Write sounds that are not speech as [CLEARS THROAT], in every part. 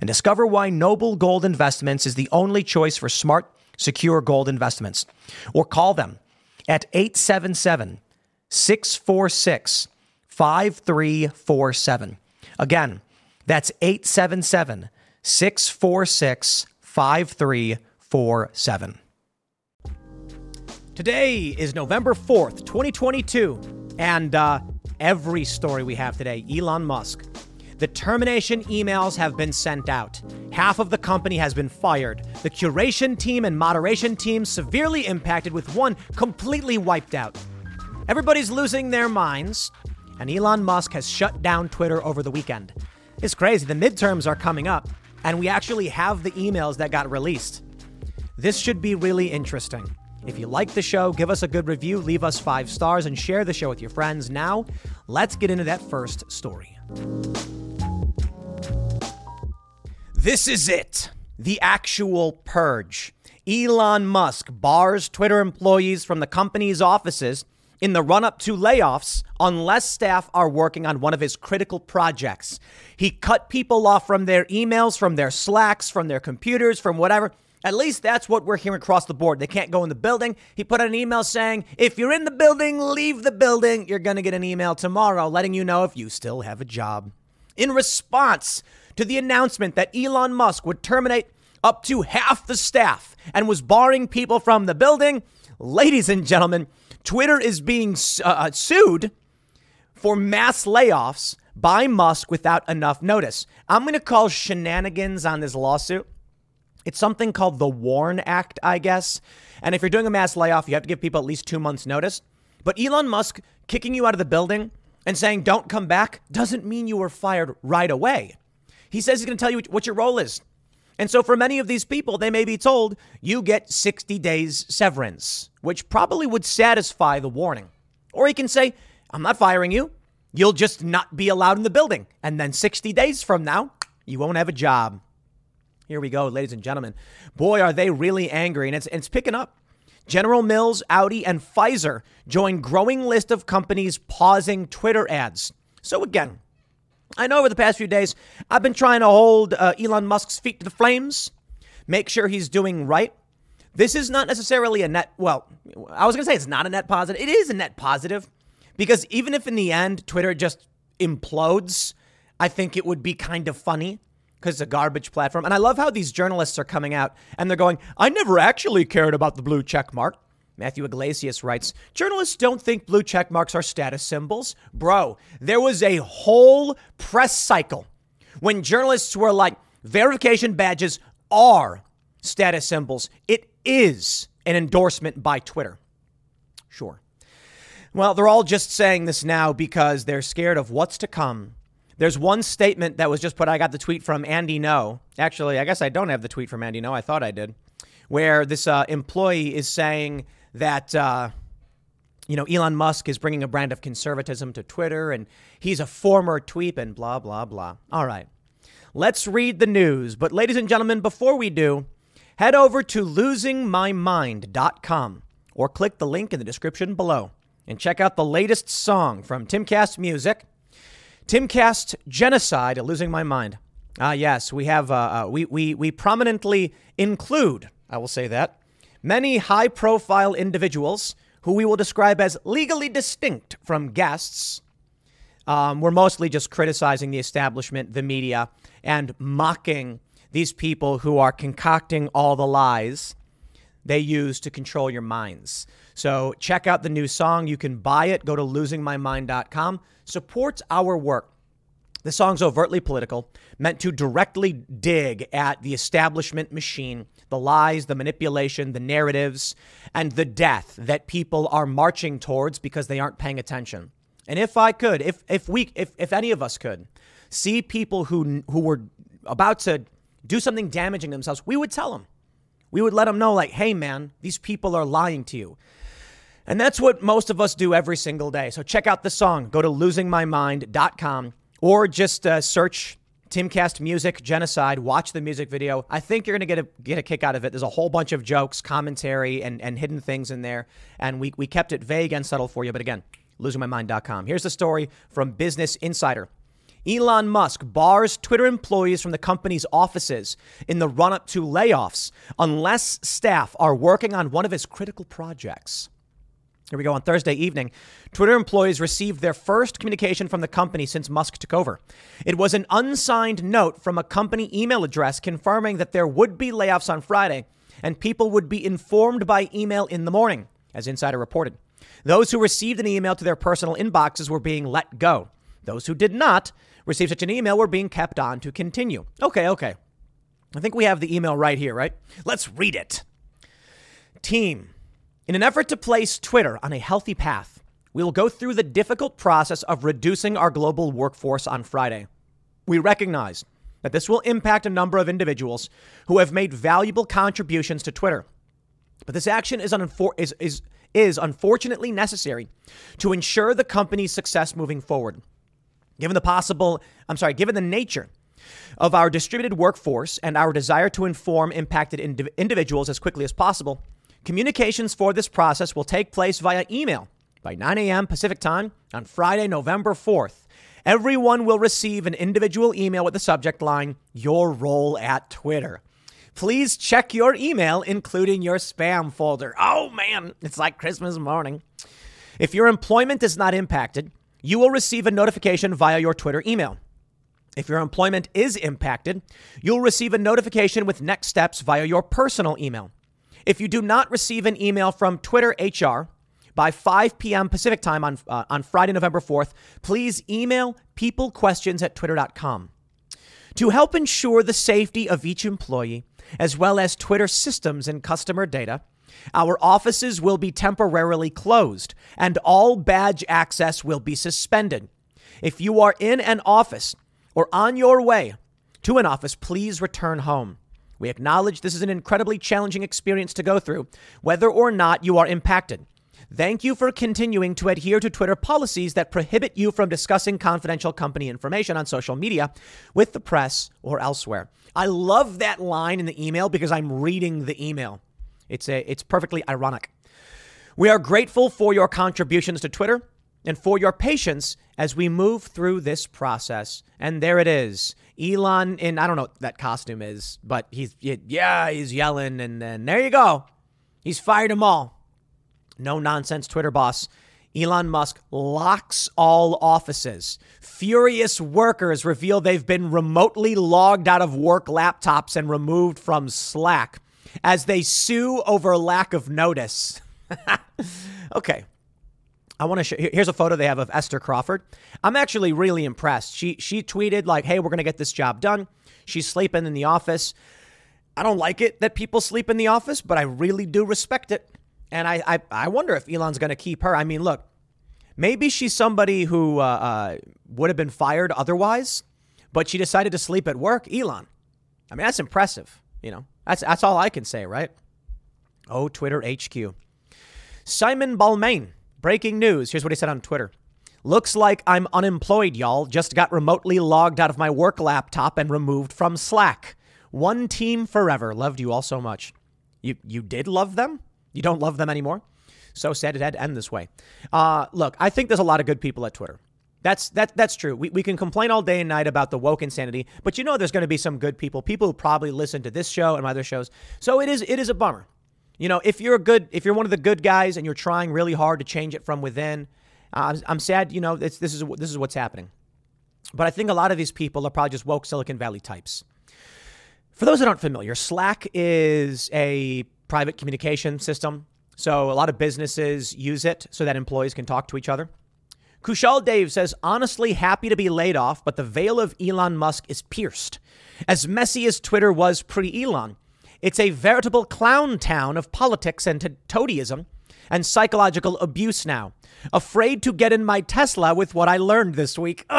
and discover why Noble Gold Investments is the only choice for smart, secure gold investments. Or call them at 877 646 5347. Again, that's 877 646 5347. Today is November 4th, 2022, and uh, every story we have today Elon Musk the termination emails have been sent out. Half of the company has been fired. The curation team and moderation team severely impacted, with one completely wiped out. Everybody's losing their minds, and Elon Musk has shut down Twitter over the weekend. It's crazy. The midterms are coming up, and we actually have the emails that got released. This should be really interesting. If you like the show, give us a good review, leave us five stars, and share the show with your friends. Now, let's get into that first story. This is it. The actual purge. Elon Musk bars Twitter employees from the company's offices in the run up to layoffs unless staff are working on one of his critical projects. He cut people off from their emails, from their Slacks, from their computers, from whatever. At least that's what we're hearing across the board. They can't go in the building. He put out an email saying, if you're in the building, leave the building. You're going to get an email tomorrow letting you know if you still have a job. In response to the announcement that Elon Musk would terminate up to half the staff and was barring people from the building, ladies and gentlemen, Twitter is being uh, uh, sued for mass layoffs by Musk without enough notice. I'm going to call shenanigans on this lawsuit. It's something called the WARN Act, I guess. And if you're doing a mass layoff, you have to give people at least two months' notice. But Elon Musk kicking you out of the building and saying don't come back doesn't mean you were fired right away. He says he's going to tell you what your role is. And so for many of these people, they may be told you get 60 days severance, which probably would satisfy the warning. Or he can say, I'm not firing you. You'll just not be allowed in the building. And then 60 days from now, you won't have a job. Here we go, ladies and gentlemen. Boy, are they really angry. And it's, it's picking up. General Mills, Audi, and Pfizer join growing list of companies pausing Twitter ads. So again, I know over the past few days, I've been trying to hold uh, Elon Musk's feet to the flames, make sure he's doing right. This is not necessarily a net, well, I was to say it's not a net positive. It is a net positive because even if in the end Twitter just implodes, I think it would be kind of funny because it's a garbage platform. And I love how these journalists are coming out and they're going, I never actually cared about the blue check mark. Matthew Yglesias writes Journalists don't think blue check marks are status symbols. Bro, there was a whole press cycle when journalists were like, verification badges are status symbols. It is an endorsement by Twitter. Sure. Well, they're all just saying this now because they're scared of what's to come. There's one statement that was just put. I got the tweet from Andy Ngo. Actually, I guess I don't have the tweet from Andy Ngo. I thought I did. Where this uh, employee is saying that uh, you know Elon Musk is bringing a brand of conservatism to Twitter, and he's a former tweep, and blah blah blah. All right, let's read the news. But ladies and gentlemen, before we do, head over to losingmymind.com or click the link in the description below and check out the latest song from Timcast Music. Timcast Genocide, Losing My Mind. Ah, yes, we have, uh, uh, we, we, we prominently include, I will say that, Many high profile individuals who we will describe as legally distinct from guests um, were mostly just criticizing the establishment, the media, and mocking these people who are concocting all the lies they use to control your minds. So check out the new song. You can buy it. Go to losingmymind.com. Support our work. The song's overtly political, meant to directly dig at the establishment machine, the lies, the manipulation, the narratives, and the death that people are marching towards because they aren't paying attention. And if I could, if if we if, if any of us could see people who who were about to do something damaging themselves, we would tell them. We would let them know like, "Hey man, these people are lying to you." And that's what most of us do every single day. So check out the song. Go to losingmymind.com or just uh, search Timcast Music Genocide. Watch the music video. I think you're gonna get a get a kick out of it. There's a whole bunch of jokes, commentary, and and hidden things in there, and we we kept it vague and subtle for you. But again, losingmymind.com. Here's the story from Business Insider. Elon Musk bars Twitter employees from the company's offices in the run up to layoffs unless staff are working on one of his critical projects. Here we go. On Thursday evening, Twitter employees received their first communication from the company since Musk took over. It was an unsigned note from a company email address confirming that there would be layoffs on Friday and people would be informed by email in the morning, as Insider reported. Those who received an email to their personal inboxes were being let go. Those who did not receive such an email were being kept on to continue. Okay, okay. I think we have the email right here, right? Let's read it. Team, in an effort to place Twitter on a healthy path, we will go through the difficult process of reducing our global workforce on Friday. We recognize that this will impact a number of individuals who have made valuable contributions to Twitter. But this action is, unfor- is, is, is unfortunately necessary to ensure the company's success moving forward. Given the possible, I'm sorry, given the nature of our distributed workforce and our desire to inform impacted indiv- individuals as quickly as possible, Communications for this process will take place via email by 9 a.m. Pacific Time on Friday, November 4th. Everyone will receive an individual email with the subject line, Your Role at Twitter. Please check your email, including your spam folder. Oh man, it's like Christmas morning. If your employment is not impacted, you will receive a notification via your Twitter email. If your employment is impacted, you'll receive a notification with next steps via your personal email. If you do not receive an email from Twitter HR by 5 p.m. Pacific time on, uh, on Friday, November 4th, please email peoplequestions at twitter.com. To help ensure the safety of each employee, as well as Twitter systems and customer data, our offices will be temporarily closed and all badge access will be suspended. If you are in an office or on your way to an office, please return home. We acknowledge this is an incredibly challenging experience to go through, whether or not you are impacted. Thank you for continuing to adhere to Twitter policies that prohibit you from discussing confidential company information on social media with the press or elsewhere. I love that line in the email because I'm reading the email. It's a it's perfectly ironic. We are grateful for your contributions to Twitter and for your patience as we move through this process. And there it is. Elon in I don't know what that costume is, but he's yeah, he's yelling and then there you go. He's fired them all. No nonsense Twitter boss. Elon Musk locks all offices. Furious workers reveal they've been remotely logged out of work laptops and removed from Slack as they sue over lack of notice. [LAUGHS] okay. I want to show. Here's a photo they have of Esther Crawford. I'm actually really impressed. She she tweeted like, "Hey, we're gonna get this job done." She's sleeping in the office. I don't like it that people sleep in the office, but I really do respect it. And I I, I wonder if Elon's gonna keep her. I mean, look, maybe she's somebody who uh, uh, would have been fired otherwise, but she decided to sleep at work. Elon, I mean, that's impressive. You know, that's that's all I can say, right? Oh, Twitter HQ. Simon Balmain Breaking news. Here's what he said on Twitter. Looks like I'm unemployed, y'all. Just got remotely logged out of my work laptop and removed from Slack. One team forever. Loved you all so much. You you did love them? You don't love them anymore? So sad it had to end this way. Uh, look, I think there's a lot of good people at Twitter. That's that that's true. We, we can complain all day and night about the woke insanity, but you know there's going to be some good people, people who probably listen to this show and my other shows. So it is it is a bummer. You know, if you're a good, if you're one of the good guys and you're trying really hard to change it from within, uh, I'm sad. You know, this is this is what's happening. But I think a lot of these people are probably just woke Silicon Valley types. For those that aren't familiar, Slack is a private communication system. So a lot of businesses use it so that employees can talk to each other. Kushal Dave says, honestly, happy to be laid off, but the veil of Elon Musk is pierced. As messy as Twitter was pre Elon, it's a veritable clown town of politics and toadyism and psychological abuse now. Afraid to get in my Tesla with what I learned this week. [LAUGHS]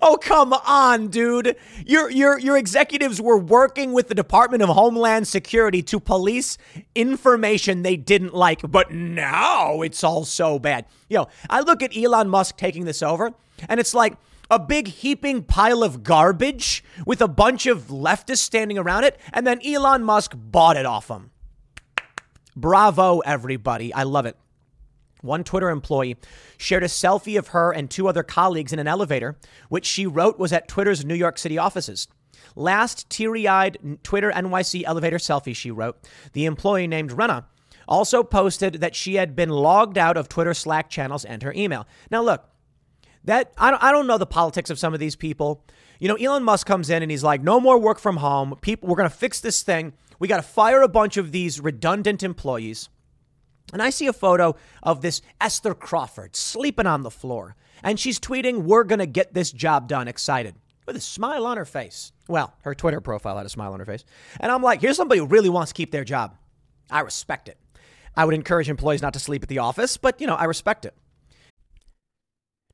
Oh come on, dude! Your your your executives were working with the Department of Homeland Security to police information they didn't like, but now it's all so bad. Yo, I look at Elon Musk taking this over, and it's like a big heaping pile of garbage with a bunch of leftists standing around it, and then Elon Musk bought it off him. Bravo, everybody! I love it. One Twitter employee shared a selfie of her and two other colleagues in an elevator, which she wrote was at Twitter's New York City offices. Last teary eyed Twitter NYC elevator selfie, she wrote. The employee named Rena also posted that she had been logged out of Twitter Slack channels and her email. Now, look, that I don't, I don't know the politics of some of these people. You know, Elon Musk comes in and he's like, no more work from home. People, we're going to fix this thing. We got to fire a bunch of these redundant employees. And I see a photo of this Esther Crawford sleeping on the floor. And she's tweeting, We're going to get this job done, excited, with a smile on her face. Well, her Twitter profile had a smile on her face. And I'm like, Here's somebody who really wants to keep their job. I respect it. I would encourage employees not to sleep at the office, but, you know, I respect it.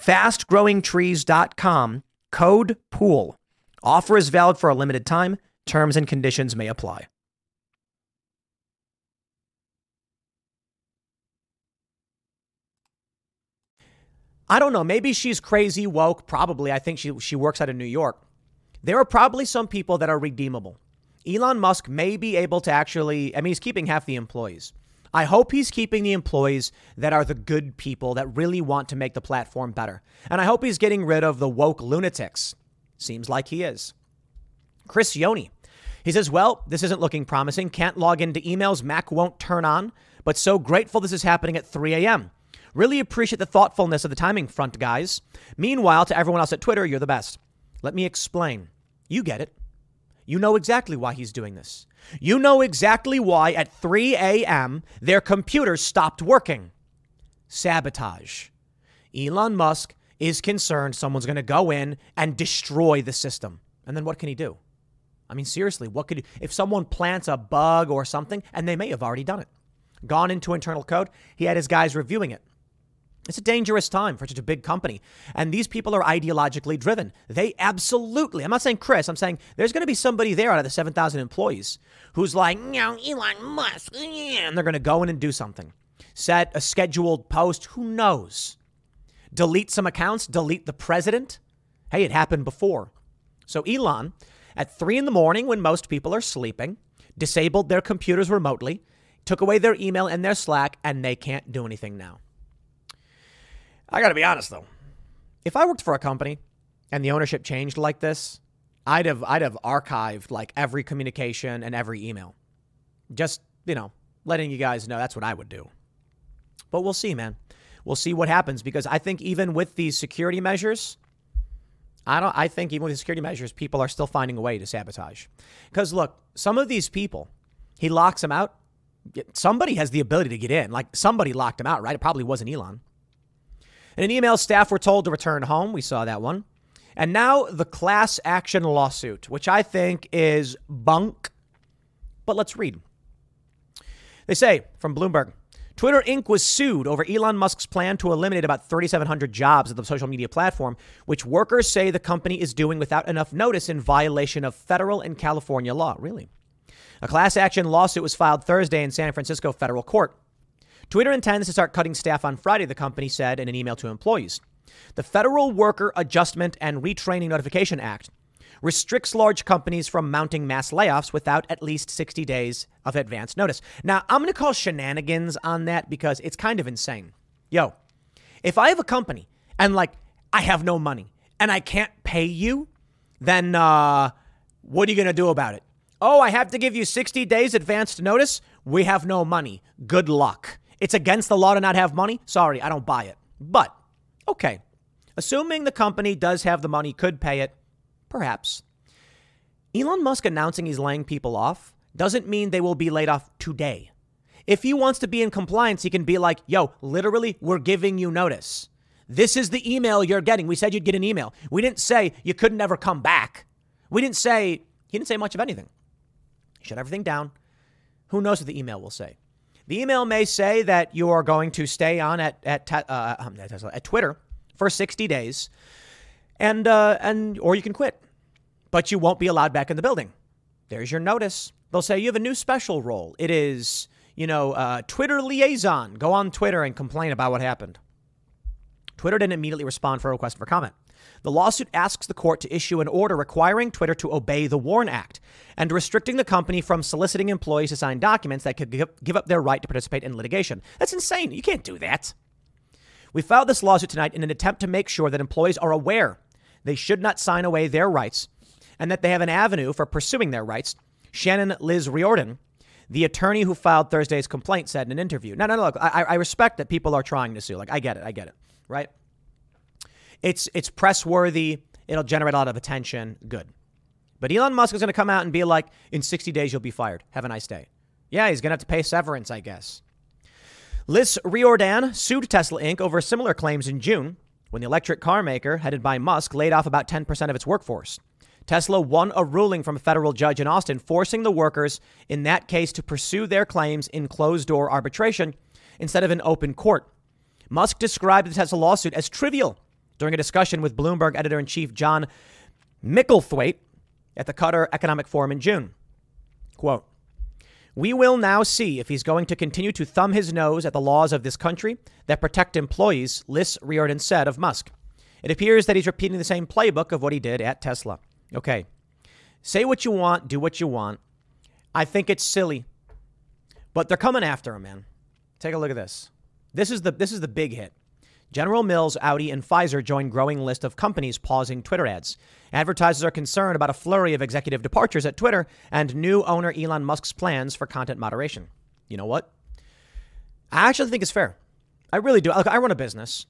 Fastgrowingtrees.com, code POOL. Offer is valid for a limited time. Terms and conditions may apply. I don't know. Maybe she's crazy woke. Probably. I think she, she works out of New York. There are probably some people that are redeemable. Elon Musk may be able to actually, I mean, he's keeping half the employees. I hope he's keeping the employees that are the good people that really want to make the platform better. And I hope he's getting rid of the woke lunatics. Seems like he is. Chris Younie. He says, Well, this isn't looking promising. Can't log into emails. Mac won't turn on. But so grateful this is happening at 3 a.m. Really appreciate the thoughtfulness of the timing front, guys. Meanwhile, to everyone else at Twitter, you're the best. Let me explain. You get it. You know exactly why he's doing this. You know exactly why at 3 a.m. their computers stopped working. Sabotage. Elon Musk is concerned someone's going to go in and destroy the system. And then what can he do? I mean, seriously, what could he, if someone plants a bug or something, and they may have already done it, gone into internal code, he had his guys reviewing it. It's a dangerous time for such a big company. And these people are ideologically driven. They absolutely, I'm not saying Chris, I'm saying there's going to be somebody there out of the 7,000 employees who's like, no, Elon Musk, and they're going to go in and do something. Set a scheduled post, who knows? Delete some accounts, delete the president. Hey, it happened before. So Elon, at three in the morning when most people are sleeping, disabled their computers remotely, took away their email and their Slack, and they can't do anything now. I got to be honest though. If I worked for a company and the ownership changed like this, I'd have I'd have archived like every communication and every email. Just, you know, letting you guys know that's what I would do. But we'll see, man. We'll see what happens because I think even with these security measures, I don't I think even with the security measures, people are still finding a way to sabotage. Because look, some of these people, he locks them out. Somebody has the ability to get in. Like somebody locked him out, right? It probably wasn't Elon. In an email, staff were told to return home. We saw that one. And now the class action lawsuit, which I think is bunk. But let's read. They say from Bloomberg Twitter Inc. was sued over Elon Musk's plan to eliminate about 3,700 jobs at the social media platform, which workers say the company is doing without enough notice in violation of federal and California law. Really? A class action lawsuit was filed Thursday in San Francisco federal court. Twitter intends to start cutting staff on Friday, the company said in an email to employees. The Federal Worker Adjustment and Retraining Notification Act restricts large companies from mounting mass layoffs without at least 60 days of advance notice. Now, I'm going to call shenanigans on that because it's kind of insane. Yo, if I have a company and like I have no money and I can't pay you, then uh, what are you going to do about it? Oh, I have to give you 60 days advanced notice. We have no money. Good luck. It's against the law to not have money. Sorry, I don't buy it. But, okay, assuming the company does have the money, could pay it, Perhaps. Elon Musk announcing he's laying people off doesn't mean they will be laid off today. If he wants to be in compliance, he can be like, yo, literally, we're giving you notice. This is the email you're getting. We said you'd get an email. We didn't say you could never come back. We didn't say, he didn't say much of anything. Shut everything down. Who knows what the email will say? The email may say that you are going to stay on at, at, uh, um, at Twitter for 60 days and uh, and or you can quit, but you won't be allowed back in the building. There's your notice. They'll say you have a new special role. It is you know uh, Twitter liaison. Go on Twitter and complain about what happened. Twitter didn't immediately respond for a request for comment. The lawsuit asks the court to issue an order requiring Twitter to obey the WARN Act and restricting the company from soliciting employees to sign documents that could give up their right to participate in litigation. That's insane. You can't do that. We filed this lawsuit tonight in an attempt to make sure that employees are aware they should not sign away their rights and that they have an avenue for pursuing their rights. Shannon Liss-Riordan, the attorney who filed Thursday's complaint, said in an interview. No, no, no, look, I, I respect that people are trying to sue. Like, I get it. I get it. Right? It's, it's press worthy. It'll generate a lot of attention. Good. But Elon Musk is going to come out and be like, in 60 days, you'll be fired. Have a nice day. Yeah, he's going to have to pay severance, I guess. Liss-Riordan sued Tesla Inc. over similar claims in June when the electric car maker, headed by Musk, laid off about 10% of its workforce. Tesla won a ruling from a federal judge in Austin forcing the workers in that case to pursue their claims in closed door arbitration instead of in open court. Musk described the Tesla lawsuit as trivial during a discussion with Bloomberg editor in chief John Micklethwait at the Qatar Economic Forum in June. Quote, we will now see if he's going to continue to thumb his nose at the laws of this country that protect employees, Liss-Riordan said of Musk. It appears that he's repeating the same playbook of what he did at Tesla. Okay. Say what you want, do what you want. I think it's silly. But they're coming after him, man. Take a look at this. This is the this is the big hit. General Mills, Audi, and Pfizer join growing list of companies pausing Twitter ads. Advertisers are concerned about a flurry of executive departures at Twitter and new owner Elon Musk's plans for content moderation. You know what? I actually think it's fair. I really do. Look, I run a business.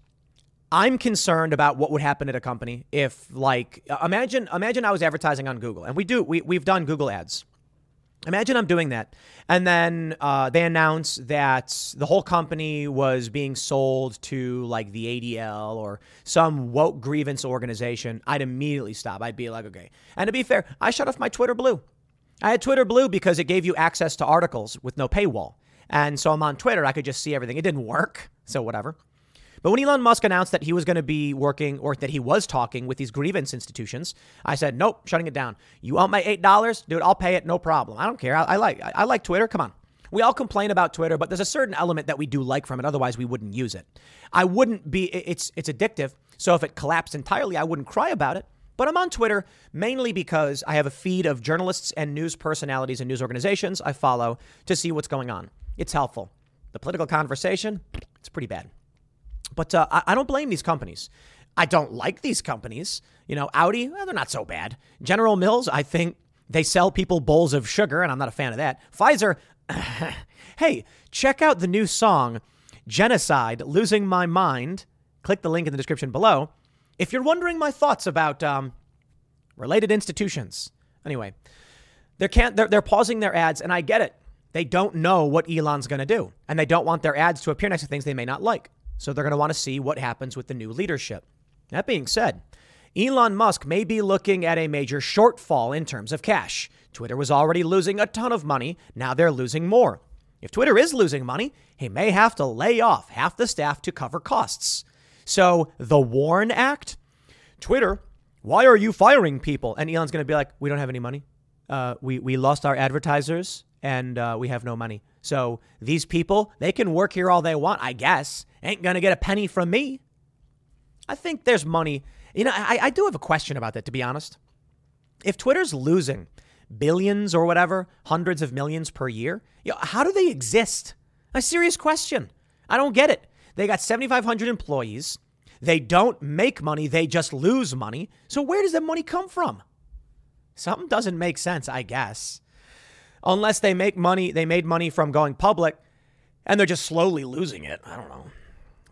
I'm concerned about what would happen at a company if, like, imagine imagine I was advertising on Google, and we do we we've done Google ads. Imagine I'm doing that. And then uh, they announce that the whole company was being sold to like the ADL or some woke grievance organization. I'd immediately stop. I'd be like, okay. And to be fair, I shut off my Twitter Blue. I had Twitter Blue because it gave you access to articles with no paywall. And so I'm on Twitter. I could just see everything. It didn't work. So whatever. But when Elon Musk announced that he was going to be working or that he was talking with these grievance institutions, I said, nope, shutting it down. You want my $8? Dude, I'll pay it. No problem. I don't care. I, I like, I, I like Twitter. Come on. We all complain about Twitter, but there's a certain element that we do like from it. Otherwise, we wouldn't use it. I wouldn't be, it's, it's addictive. So if it collapsed entirely, I wouldn't cry about it. But I'm on Twitter mainly because I have a feed of journalists and news personalities and news organizations I follow to see what's going on. It's helpful. The political conversation, it's pretty bad. But uh, I, I don't blame these companies. I don't like these companies. You know, Audi, well, they're not so bad. General Mills, I think they sell people bowls of sugar, and I'm not a fan of that. Pfizer, [LAUGHS] hey, check out the new song, Genocide, Losing My Mind. Click the link in the description below. If you're wondering my thoughts about um, related institutions. Anyway, they're, can't, they're, they're pausing their ads, and I get it. They don't know what Elon's going to do, and they don't want their ads to appear next to things they may not like. So they're going to want to see what happens with the new leadership. That being said, Elon Musk may be looking at a major shortfall in terms of cash. Twitter was already losing a ton of money. Now they're losing more. If Twitter is losing money, he may have to lay off half the staff to cover costs. So, the WARN Act, Twitter, why are you firing people? And Elon's going to be like, we don't have any money. Uh, we, we lost our advertisers and uh, we have no money. So, these people, they can work here all they want, I guess. Ain't going to get a penny from me. I think there's money. You know, I, I do have a question about that, to be honest. If Twitter's losing billions or whatever, hundreds of millions per year, you know, how do they exist? A serious question. I don't get it. They got 7,500 employees. They don't make money, they just lose money. So where does that money come from? Something doesn't make sense, I guess. Unless they make money, they made money from going public and they're just slowly losing it. I don't know.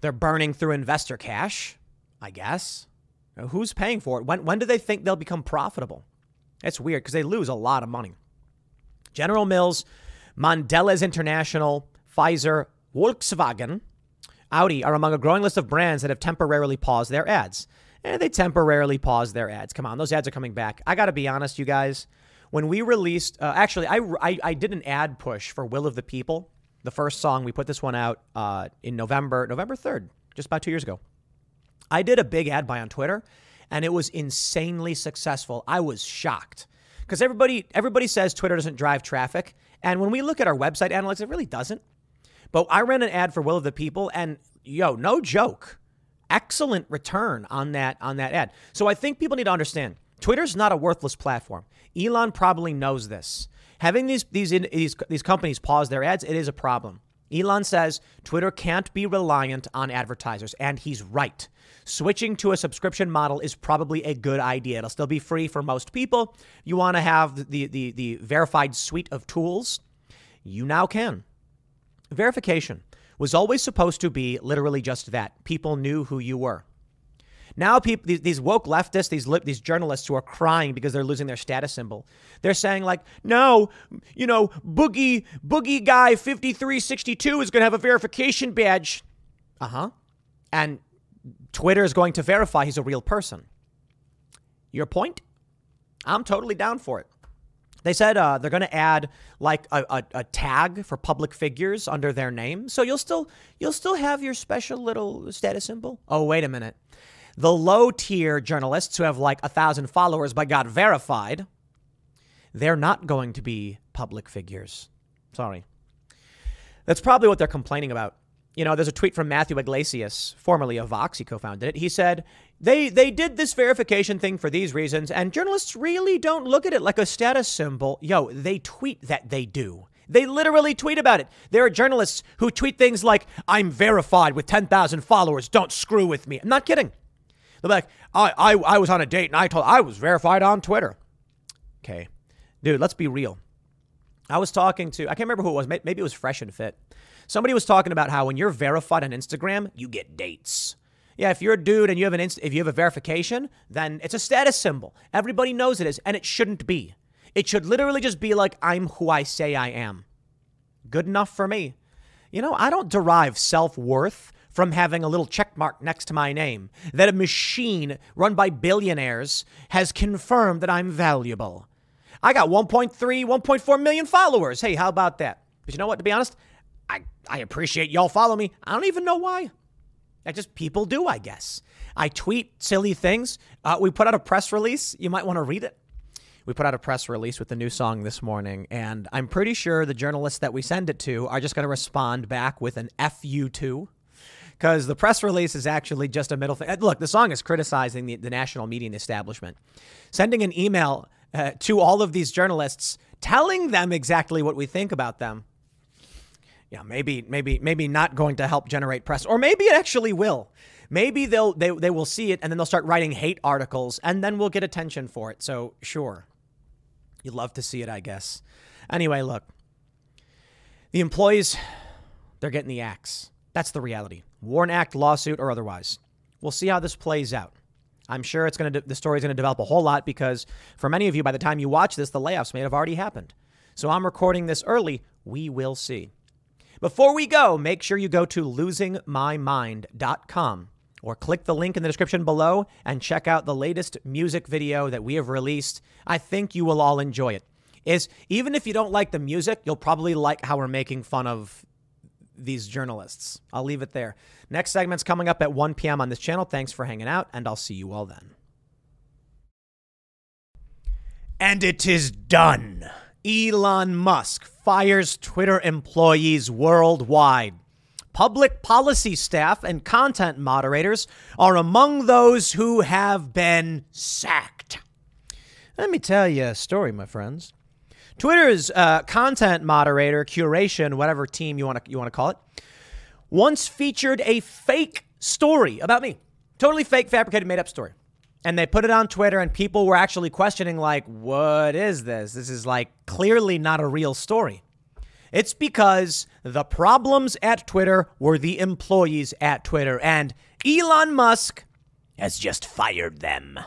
They're burning through investor cash, I guess. Who's paying for it? When, when do they think they'll become profitable? It's weird because they lose a lot of money. General Mills, Mondelez International, Pfizer, Volkswagen, Audi are among a growing list of brands that have temporarily paused their ads. And they temporarily paused their ads. Come on, those ads are coming back. I got to be honest, you guys. When we released, uh, actually, I, I, I, did an ad push for Will of the People, the first song. We put this one out uh, in November, November 3rd, just about two years ago. I did a big ad buy on Twitter and it was insanely successful. I was shocked because everybody everybody says Twitter doesn't drive traffic, and when we look at our website analytics, it really doesn't. But I ran an ad for Will of the People, and yo, no joke, excellent return on that on that ad. So I think people need to understand Twitter's not a worthless platform. Elon probably knows this. Having these these these these companies pause their ads, it is a problem. Elon says Twitter can't be reliant on advertisers, and he's right switching to a subscription model is probably a good idea. It'll still be free for most people. You want to have the, the, the verified suite of tools? You now can. Verification was always supposed to be literally just that. People knew who you were. Now, people, these, these woke leftists, these these journalists who are crying because they're losing their status symbol, they're saying like, no, you know, boogie boogie guy fifty three sixty two is going to have a verification badge. Uh huh. And Twitter is going to verify he's a real person. Your point? I'm totally down for it. They said uh, they're going to add like a, a, a, tag for public figures under their name, so you'll still you'll still have your special little status symbol. Oh, wait a minute. The low tier journalists who have like a thousand followers but got verified, they're not going to be public figures. Sorry. That's probably what they're complaining about you know, there's a tweet from Matthew Yglesias, formerly of Vox, he co-founded it. He said, they, they did this verification thing for these reasons, and journalists really don't look at it like a status symbol. Yo, they tweet that they do. They literally tweet about it. There are journalists who tweet things like, I'm verified with 10,000 followers, don't screw with me. I'm not kidding. They're like, I, I, I was on a date and I told I was verified on Twitter. Okay. Dude, let's be real. I was talking to, I can't remember who it was, maybe it was Fresh and Fit. Somebody was talking about how when you're verified on Instagram, you get dates. Yeah, if you're a dude and you have an inst- if you have a verification, then it's a status symbol. Everybody knows it is, and it shouldn't be. It should literally just be like I'm who I say I am. Good enough for me. You know, I don't derive self-worth from having a little check mark next to my name that a machine run by billionaires has confirmed that I'm valuable. I got 1.3, 1.4 million followers. Hey, how about that? But you know what, to be honest, I, I appreciate y'all follow me. I don't even know why. I just people do, I guess. I tweet silly things. Uh, we put out a press release. You might want to read it. We put out a press release with the new song this morning, and I'm pretty sure the journalists that we send it to are just going to respond back with an FU2 because the press release is actually just a middle thing. Look, the song is criticizing the, the national media establishment. Sending an email uh, to all of these journalists telling them exactly what we think about them yeah, maybe, maybe, maybe not going to help generate press, or maybe it actually will. Maybe they'll they, they will see it and then they'll start writing hate articles and then we'll get attention for it. So sure, you'd love to see it, I guess. Anyway, look, the employees, they're getting the axe. That's the reality. Warn Act lawsuit or otherwise. We'll see how this plays out. I'm sure it's going to the story's going to develop a whole lot because for many of you, by the time you watch this, the layoffs may have already happened. So I'm recording this early. We will see. Before we go, make sure you go to losingmymind.com or click the link in the description below and check out the latest music video that we have released. I think you will all enjoy it. is even if you don't like the music, you'll probably like how we're making fun of these journalists. I'll leave it there. Next segment's coming up at 1 p.m. on this channel. Thanks for hanging out, and I'll see you all then. And it is done. Elon Musk fires Twitter employees worldwide. Public policy staff and content moderators are among those who have been sacked. Let me tell you a story, my friends. Twitter's uh, content moderator, curation, whatever team you want to you want to call it, once featured a fake story about me. Totally fake, fabricated, made up story. And they put it on Twitter, and people were actually questioning, like, what is this? This is like clearly not a real story. It's because the problems at Twitter were the employees at Twitter, and Elon Musk has just fired them.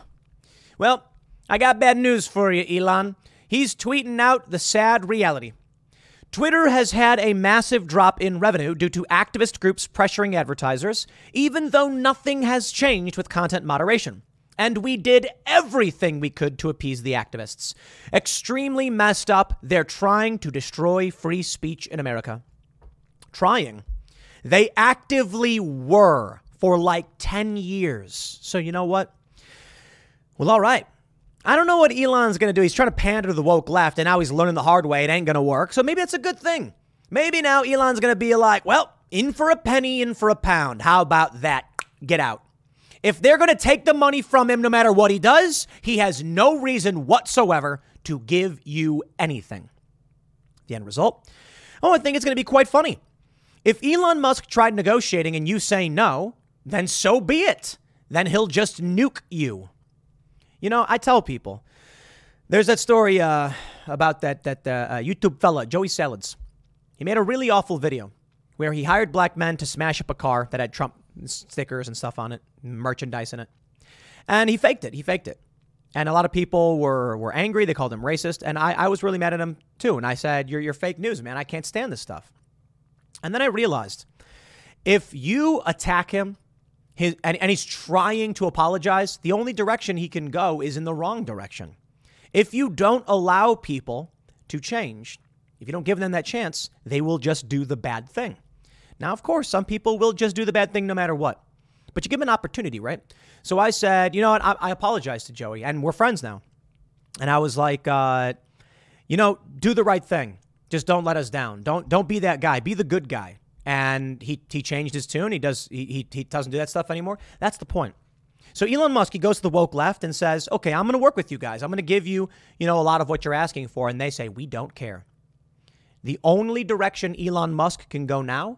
Well, I got bad news for you, Elon. He's tweeting out the sad reality. Twitter has had a massive drop in revenue due to activist groups pressuring advertisers, even though nothing has changed with content moderation. And we did everything we could to appease the activists. Extremely messed up. They're trying to destroy free speech in America. Trying. They actively were for like 10 years. So, you know what? Well, all right. I don't know what Elon's going to do. He's trying to pander to the woke left, and now he's learning the hard way. It ain't going to work. So maybe that's a good thing. Maybe now Elon's going to be like, well, in for a penny, in for a pound. How about that? Get out. If they're going to take the money from him no matter what he does, he has no reason whatsoever to give you anything. The end result? Oh, I think it's going to be quite funny. If Elon Musk tried negotiating and you say no, then so be it. Then he'll just nuke you. You know, I tell people there's that story uh, about that that uh, YouTube fella Joey Salads. He made a really awful video where he hired black men to smash up a car that had Trump stickers and stuff on it, merchandise in it, and he faked it. He faked it. And a lot of people were, were angry. They called him racist. And I, I was really mad at him too. And I said, you're, you're fake news, man. I can't stand this stuff. And then I realized if you attack him his, and, and he's trying to apologize, the only direction he can go is in the wrong direction. If you don't allow people to change, if you don't give them that chance, they will just do the bad thing. Now, of course, some people will just do the bad thing no matter what, but you give them an opportunity, right? So I said, you know what? I, I apologize to Joey, and we're friends now. And I was like, uh, you know, do the right thing. Just don't let us down. Don't don't be that guy. Be the good guy and he he changed his tune. He does he, he he doesn't do that stuff anymore. That's the point. So Elon Musk he goes to the woke left and says, "Okay, I'm going to work with you guys. I'm going to give you you know a lot of what you're asking for." And they say, "We don't care." The only direction Elon Musk can go now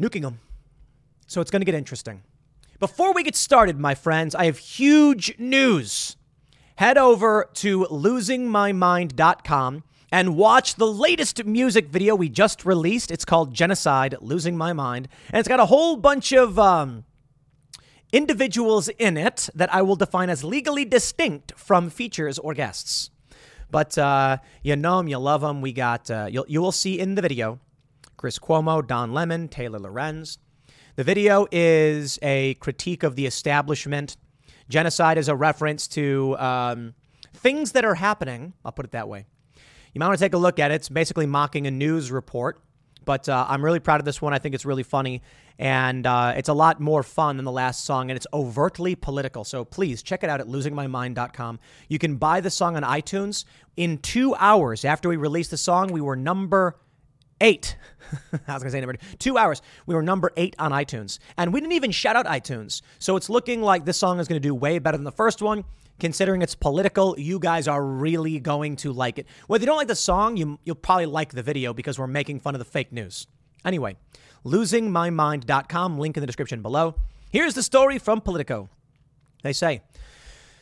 nuking them. So it's going to get interesting. Before we get started, my friends, I have huge news. Head over to losingmymind.com and watch the latest music video we just released. It's called Genocide Losing My Mind. And it's got a whole bunch of um, individuals in it that I will define as legally distinct from features or guests. But uh, you know them, you love them. We got, uh, you'll, you will see in the video Chris Cuomo, Don Lemon, Taylor Lorenz. The video is a critique of the establishment. Genocide is a reference to um, things that are happening. I'll put it that way. You might want to take a look at it. It's basically mocking a news report But uh, I'm really proud of this one. I think it's really funny. And uh, it's a lot more fun than the last song, and it's overtly political. So please check it out at losingmymind.com. You can buy the song on iTunes. In two hours after we released the song, we were number eight. [LAUGHS] I was going to say number two. two hours. We were number eight on iTunes. And we didn't even shout out iTunes. So it's looking like this song is going to do way better than the first one. Considering it's political, you guys are really going to like it. Whether you don't like the song, you, you'll probably like the video because we're making fun of the fake news. Anyway, losingmymind.com, link in the description below. Here's the story from Politico. They say,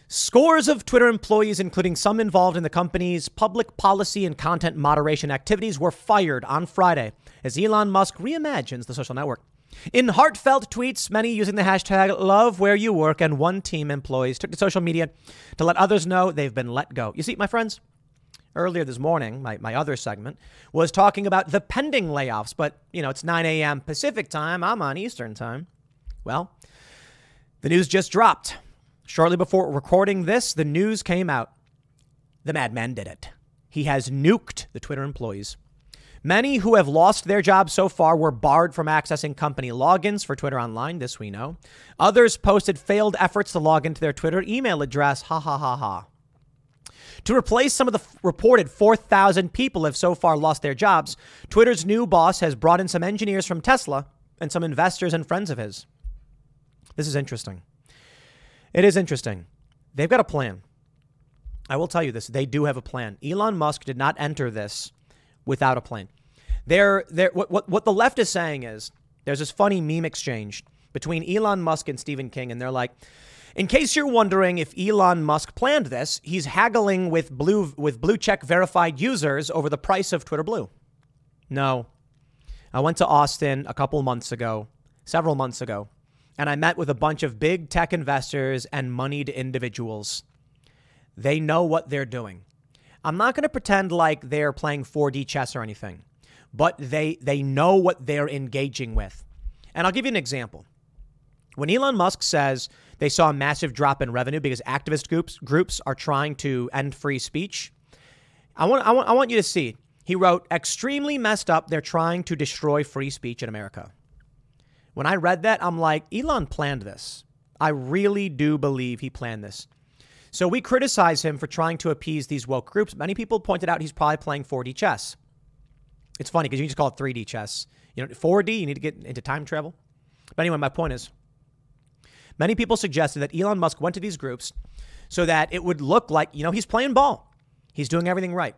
Scores of Twitter employees, including some involved in the company's public policy and content moderation activities, were fired on Friday as Elon Musk reimagines the social network. In heartfelt tweets, many using the hashtag love where you work and one team employees took to social media to let others know they've been let go. You see, my friends, earlier this morning, my, my other segment was talking about the pending layoffs, but you know, it's 9 a.m. Pacific time. I'm on Eastern time. Well, the news just dropped. Shortly before recording this, the news came out. The madman did it. He has nuked the Twitter employees. Many who have lost their jobs so far were barred from accessing company logins for Twitter Online, this we know. Others posted failed efforts to log into their Twitter email address, ha ha ha ha. To replace some of the f- reported 4,000 people who have so far lost their jobs, Twitter's new boss has brought in some engineers from Tesla and some investors and friends of his. This is interesting. It is interesting. They've got a plan. I will tell you this they do have a plan. Elon Musk did not enter this without a plan. They're, they're, what, what, what the left is saying is there's this funny meme exchange between Elon Musk and Stephen King, and they're like, in case you're wondering if Elon Musk planned this, he's haggling with blue with blue check verified users over the price of Twitter Blue. No. I went to Austin a couple months ago, several months ago, and I met with a bunch of big tech investors and moneyed individuals. They know what they're doing. I'm not going to pretend like they're playing 4D chess or anything, but they they know what they're engaging with. And I'll give you an example. When Elon Musk says they saw a massive drop in revenue because activist groups groups are trying to end free speech, I want I want I want you to see. He wrote, "Extremely messed up. They're trying to destroy free speech in America." When I read that, I'm like, Elon planned this. I really do believe he planned this. So we criticize him for trying to appease these woke groups. Many people pointed out he's probably playing 4D chess. It's funny because you just call it 3D chess. You know, 4D, you need to get into time travel. But anyway, my point is many people suggested that Elon Musk went to these groups so that it would look like, you know, he's playing ball. He's doing everything right.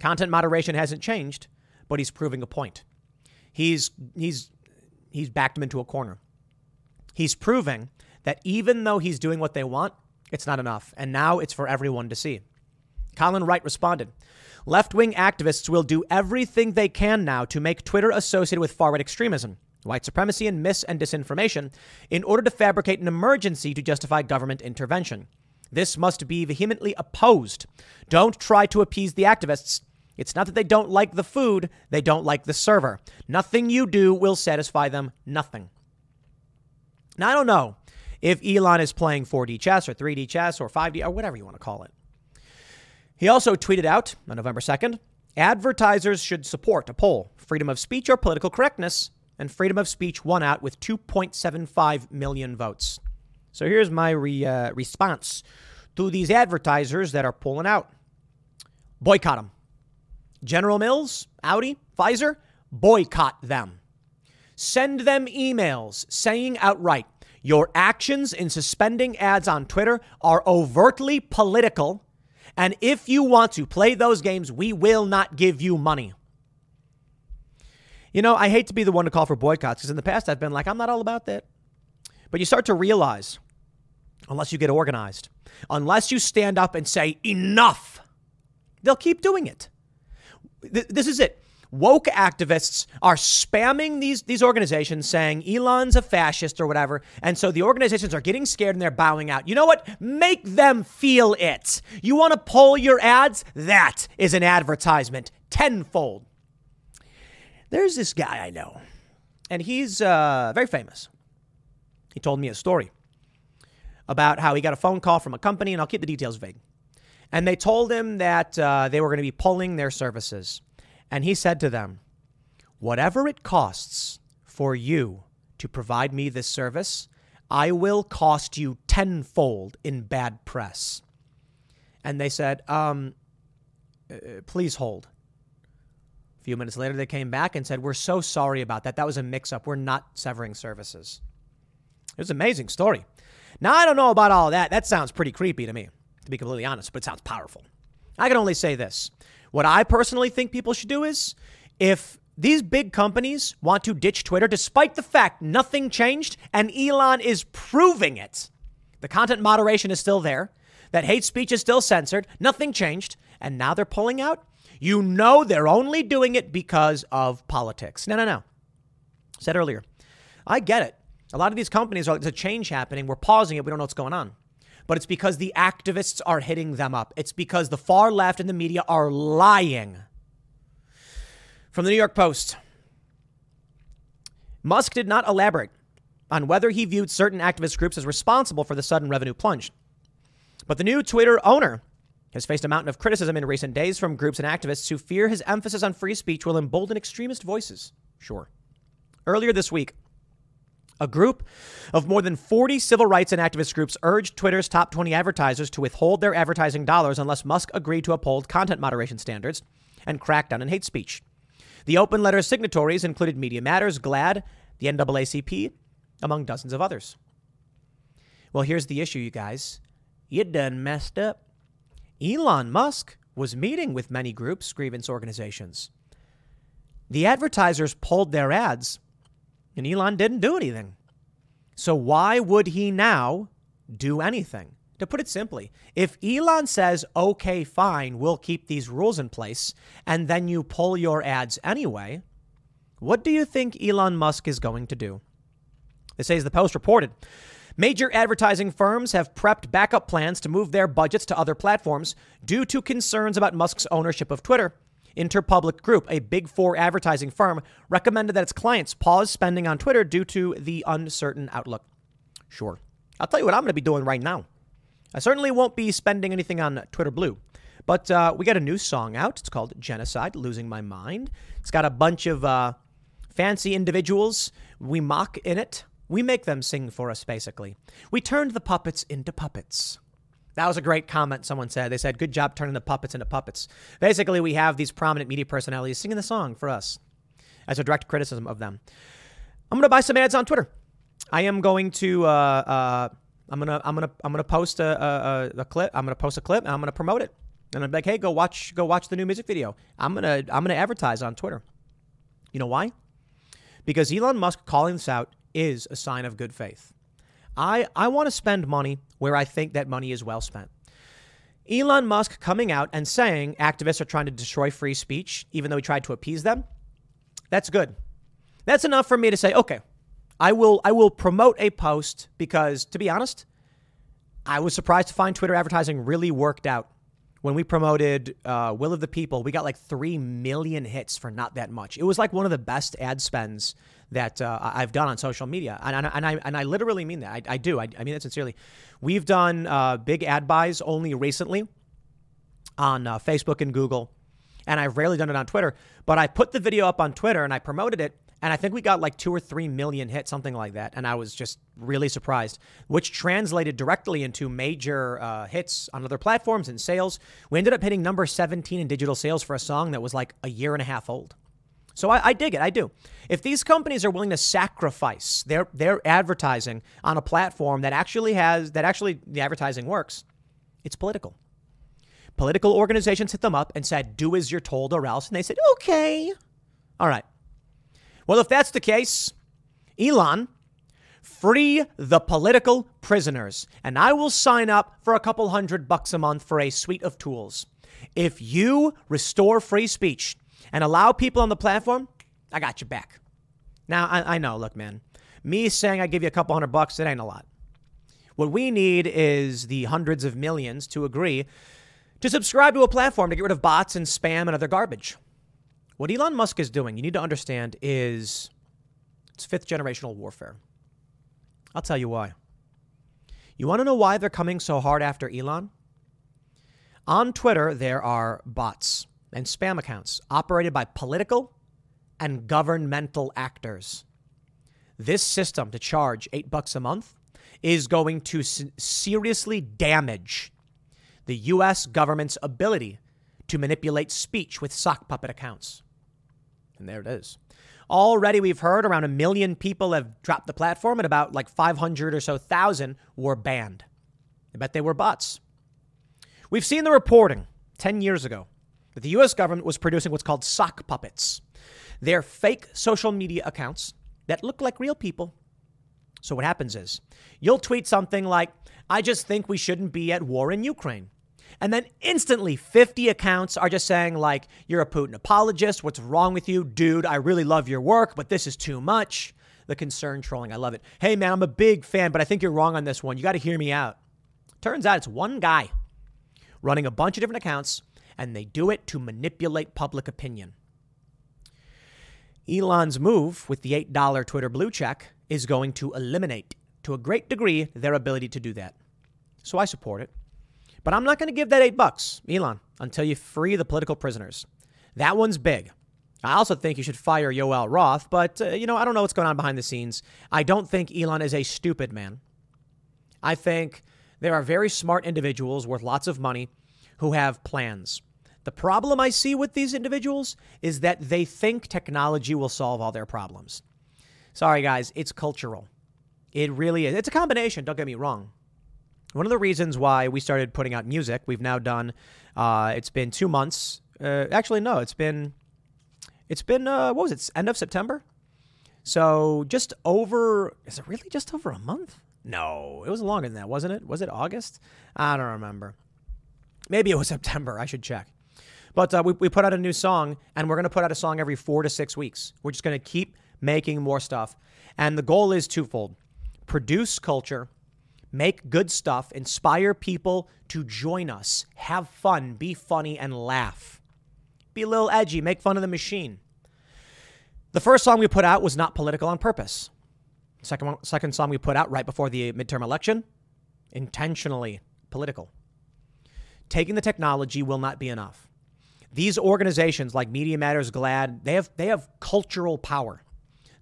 Content moderation hasn't changed, but he's proving a point. He's he's he's backed him into a corner. He's proving that even though he's doing what they want, it's not enough. And now it's for everyone to see. Colin Wright responded Left wing activists will do everything they can now to make Twitter associated with far right extremism, white supremacy, and mis and disinformation in order to fabricate an emergency to justify government intervention. This must be vehemently opposed. Don't try to appease the activists. It's not that they don't like the food, they don't like the server. Nothing you do will satisfy them. Nothing. Now, I don't know if Elon is playing 4D chess or 3D chess or 5D or whatever you want to call it. He also tweeted out on November 2nd advertisers should support a poll, freedom of speech or political correctness, and freedom of speech won out with 2.75 million votes. So here's my re, uh, response to these advertisers that are pulling out boycott them. General Mills, Audi, Pfizer, boycott them. Send them emails saying outright, your actions in suspending ads on Twitter are overtly political. And if you want to play those games, we will not give you money. You know, I hate to be the one to call for boycotts because in the past I've been like, I'm not all about that. But you start to realize, unless you get organized, unless you stand up and say, enough, they'll keep doing it. This is it woke activists are spamming these these organizations saying Elon's a fascist or whatever. And so the organizations are getting scared and they're bowing out. You know what? Make them feel it. You want to pull your ads? That is an advertisement tenfold. There's this guy I know, and he's uh, very famous. He told me a story about how he got a phone call from a company, and I'll keep the details vague. And they told him that uh, they were going to be pulling their services. And he said to them, whatever it costs for you to provide me this service, I will cost you tenfold in bad press. And they said, um, uh, please hold. A few minutes later, they came back and said, We're so sorry about that. That was a mix up. We're not severing services. It was an amazing story. Now, I don't know about all that. That sounds pretty creepy to me, to be completely honest, but it sounds powerful. I can only say this. What I personally think people should do is if these big companies want to ditch Twitter, despite the fact nothing changed and Elon is proving it, the content moderation is still there, that hate speech is still censored, nothing changed, and now they're pulling out. You know they're only doing it because of politics. No, no, no. Said earlier, I get it. A lot of these companies are, there's a change happening. We're pausing it. We don't know what's going on. But it's because the activists are hitting them up. It's because the far left and the media are lying. From the New York Post Musk did not elaborate on whether he viewed certain activist groups as responsible for the sudden revenue plunge. But the new Twitter owner has faced a mountain of criticism in recent days from groups and activists who fear his emphasis on free speech will embolden extremist voices. Sure. Earlier this week, a group of more than 40 civil rights and activist groups urged Twitter's top 20 advertisers to withhold their advertising dollars unless Musk agreed to uphold content moderation standards and crack down on hate speech. The open letter signatories included Media Matters, GLAAD, the NAACP, among dozens of others. Well, here's the issue, you guys. You done messed up. Elon Musk was meeting with many groups, grievance organizations. The advertisers pulled their ads, and Elon didn't do anything. So why would he now do anything? To put it simply, if Elon says, okay, fine, we'll keep these rules in place, and then you pull your ads anyway, what do you think Elon Musk is going to do? This says the Post reported. Major advertising firms have prepped backup plans to move their budgets to other platforms due to concerns about Musk's ownership of Twitter. Interpublic Group, a big four advertising firm, recommended that its clients pause spending on Twitter due to the uncertain outlook. Sure. I'll tell you what I'm going to be doing right now. I certainly won't be spending anything on Twitter Blue. But uh, we got a new song out. It's called Genocide, Losing My Mind. It's got a bunch of uh, fancy individuals we mock in it. We make them sing for us, basically. We turned the puppets into puppets. That was a great comment someone said. They said, Good job turning the puppets into puppets. Basically, we have these prominent media personalities singing the song for us as a direct criticism of them. I'm going to buy some ads on Twitter. I am going to. Uh, uh, I'm gonna I'm gonna I'm gonna post a, a, a clip. I'm gonna post a clip and I'm gonna promote it. And I'm like, hey, go watch go watch the new music video. I'm gonna I'm gonna advertise on Twitter. You know why? Because Elon Musk calling this out is a sign of good faith. I I want to spend money where I think that money is well spent. Elon Musk coming out and saying activists are trying to destroy free speech, even though he tried to appease them. That's good. That's enough for me to say, okay, I will I will promote a post because to be honest, I was surprised to find Twitter advertising really worked out. When we promoted uh, Will of the People, we got like three million hits for not that much. It was like one of the best ad spends that uh, I've done on social media, and, and, and, I and I literally mean that. I, I do. I, I, mean that sincerely. We've done uh, big ad buys only recently on uh, Facebook and Google, and I've rarely done it on Twitter. But I put the video up on Twitter and I promoted it, and I think we got like two or three million hits, something like that. And I was just really surprised, which translated directly into major uh, hits on other platforms and sales. We ended up hitting number 17 in digital sales for a song that was like a year and a half old. So I, I, dig it. I do. If these companies are willing to sacrifice their their advertising on a platform that actually has that actually the advertising works, it's political. Political organizations hit them up and said, "Do as you're told, or else." And they said, "Okay, all right." Well, if that's the case, Elon, free the political prisoners, and I will sign up for a couple hundred bucks a month for a suite of tools. If you restore free speech and allow people on the platform, I got your back. Now, I, I know, look, man, me saying I give you a couple hundred bucks, it ain't a lot. What we need is the hundreds of millions to agree to subscribe to a platform to get rid of bots and spam and other garbage. What Elon Musk is doing, you need to understand, is it's fifth generational warfare. I'll tell you why. You want to know why they're coming so hard after Elon? On Twitter, there are bots and spam accounts operated by political and governmental actors. This system to charge 8 bucks a month is going to seriously damage the US government's ability to manipulate speech with sock puppet accounts. And there it is. Already, we've heard around a million people have dropped the platform, and about like 500 or so thousand were banned. I bet they were bots. We've seen the reporting 10 years ago that the US government was producing what's called sock puppets. They're fake social media accounts that look like real people. So, what happens is you'll tweet something like, I just think we shouldn't be at war in Ukraine. And then instantly 50 accounts are just saying, like, you're a Putin apologist. What's wrong with you? Dude, I really love your work, but this is too much. The concern trolling. I love it. Hey, man, I'm a big fan, but I think you're wrong on this one. You got to hear me out. Turns out it's one guy running a bunch of different accounts, and they do it to manipulate public opinion. Elon's move with the $8 Twitter blue check is going to eliminate, to a great degree, their ability to do that. So I support it. But I'm not going to give that eight bucks, Elon, until you free the political prisoners. That one's big. I also think you should fire Yoel Roth, but, uh, you know, I don't know what's going on behind the scenes. I don't think Elon is a stupid man. I think there are very smart individuals worth lots of money who have plans. The problem I see with these individuals is that they think technology will solve all their problems. Sorry, guys, it's cultural. It really is. It's a combination, don't get me wrong. One of the reasons why we started putting out music, we've now done, uh, it's been two months. Uh, actually, no, it's been, it's been, uh, what was it, end of September? So just over, is it really just over a month? No, it was longer than that, wasn't it? Was it August? I don't remember. Maybe it was [LAUGHS] September. I should check. But uh, we, we put out a new song, and we're going to put out a song every four to six weeks. We're just going to keep making more stuff. And the goal is twofold produce culture make good stuff, inspire people to join us, have fun, be funny, and laugh. Be a little edgy, make fun of the machine. The first song we put out was not political on purpose. Second, second song we put out right before the midterm election, intentionally political. Taking the technology will not be enough. These organizations like Media Matters, GLAAD, they have, they have cultural power.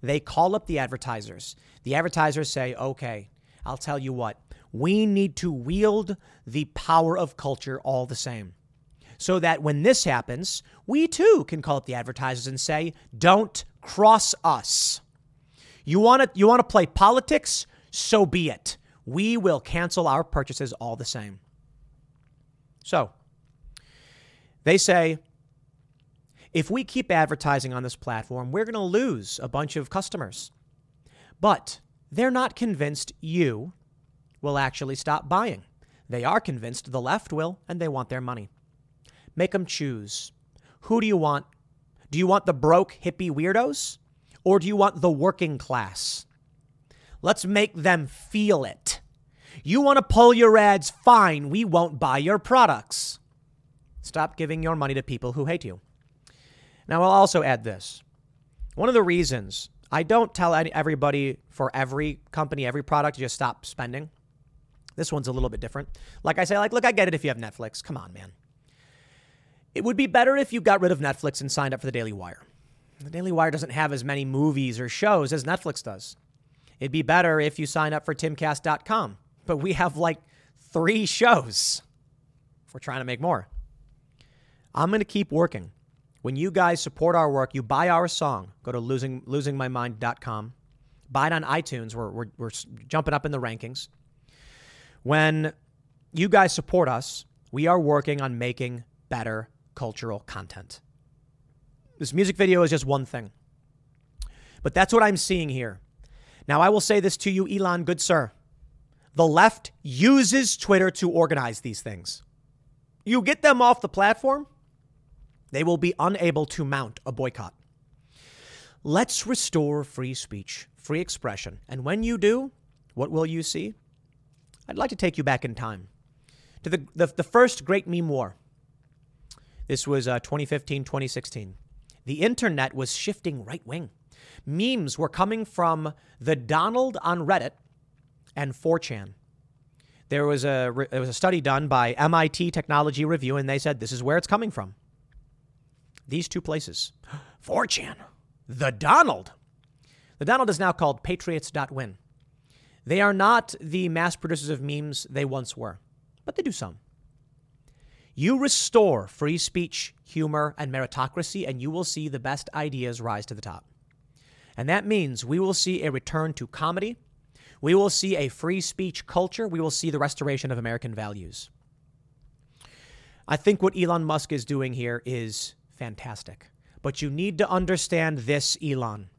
They call up the advertisers. The advertisers say, okay, I'll tell you what, we need to wield the power of culture all the same. So that when this happens, we too can call up the advertisers and say, don't cross us. You want to you want to play politics? So be it. We will cancel our purchases all the same. So, they say if we keep advertising on this platform, we're going to lose a bunch of customers. But they're not convinced you will actually stop buying. They are convinced the left will, and they want their money. Make them choose. Who do you want? Do you want the broke hippie weirdos? Or do you want the working class? Let's make them feel it. You want to pull your ads? Fine, we won't buy your products. Stop giving your money to people who hate you. Now, I'll also add this. One of the reasons I don't tell everybody for every company, every product, just stop spending. This one's a little bit different. Like I say, like, look, I get it if you have Netflix. Come on, man. It would be better if you got rid of Netflix and signed up for the Daily Wire. The Daily Wire doesn't have as many movies or shows as Netflix does. It'd be better if you sign up for timcast.com. But we have like three shows we're trying to make more. I'm going to keep working. When you guys support our work, you buy our song. Go to losing, losingmymind.com. Buy it on iTunes. We're, we're, we're jumping up in the rankings. When you guys support us, we are working on making better cultural content. This music video is just one thing. But that's what I'm seeing here. Now, I will say this to you, Elon, good sir. The left uses Twitter to organize these things. You get them off the platform, they will be unable to mount a boycott. Let's restore free speech, free expression. And when you do, what will you see? I'd like to take you back in time to the, the, the first great meme war. This was uh, 2015, 2016. The internet was shifting right wing. Memes were coming from the Donald on Reddit and 4chan. There was a there was a study done by MIT Technology Review, and they said this is where it's coming from. These two places, [GASPS] 4chan. The Donald. The Donald is now called Patriots.win. They are not the mass producers of memes they once were, but they do some. You restore free speech, humor, and meritocracy, and you will see the best ideas rise to the top. And that means we will see a return to comedy. We will see a free speech culture. We will see the restoration of American values. I think what Elon Musk is doing here is fantastic. But you need to understand this, Elon.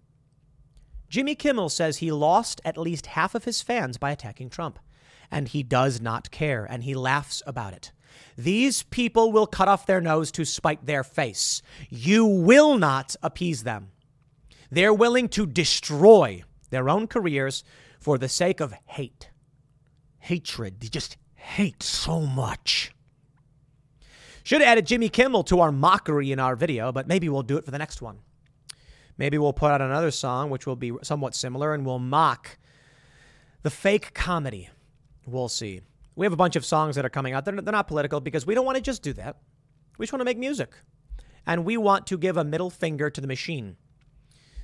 Jimmy Kimmel says he lost at least half of his fans by attacking Trump, and he does not care, and he laughs about it. These people will cut off their nose to spite their face. You will not appease them. They're willing to destroy their own careers for the sake of hate. Hatred. They just hate so much. Should have added Jimmy Kimmel to our mockery in our video, but maybe we'll do it for the next one. Maybe we'll put out another song which will be somewhat similar and we'll mock the fake comedy. We'll see. We have a bunch of songs that are coming out. They're, they're not political because we don't want to just do that. We just want to make music. And we want to give a middle finger to the machine.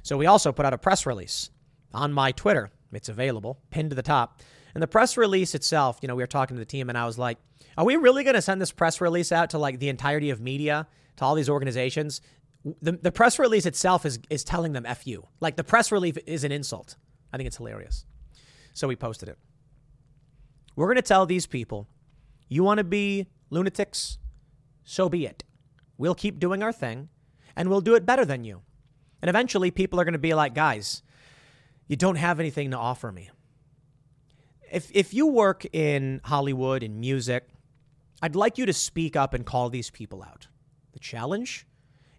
So we also put out a press release on my Twitter. It's available, pinned to the top. And the press release itself, you know, we were talking to the team and I was like, are we really going to send this press release out to like the entirety of media, to all these organizations? The, the press release itself is, is telling them F you. Like the press release is an insult. I think it's hilarious. So we posted it. We're going to tell these people, you want to be lunatics? So be it. We'll keep doing our thing and we'll do it better than you. And eventually people are going to be like, guys, you don't have anything to offer me. If, if you work in Hollywood, in music, I'd like you to speak up and call these people out. The challenge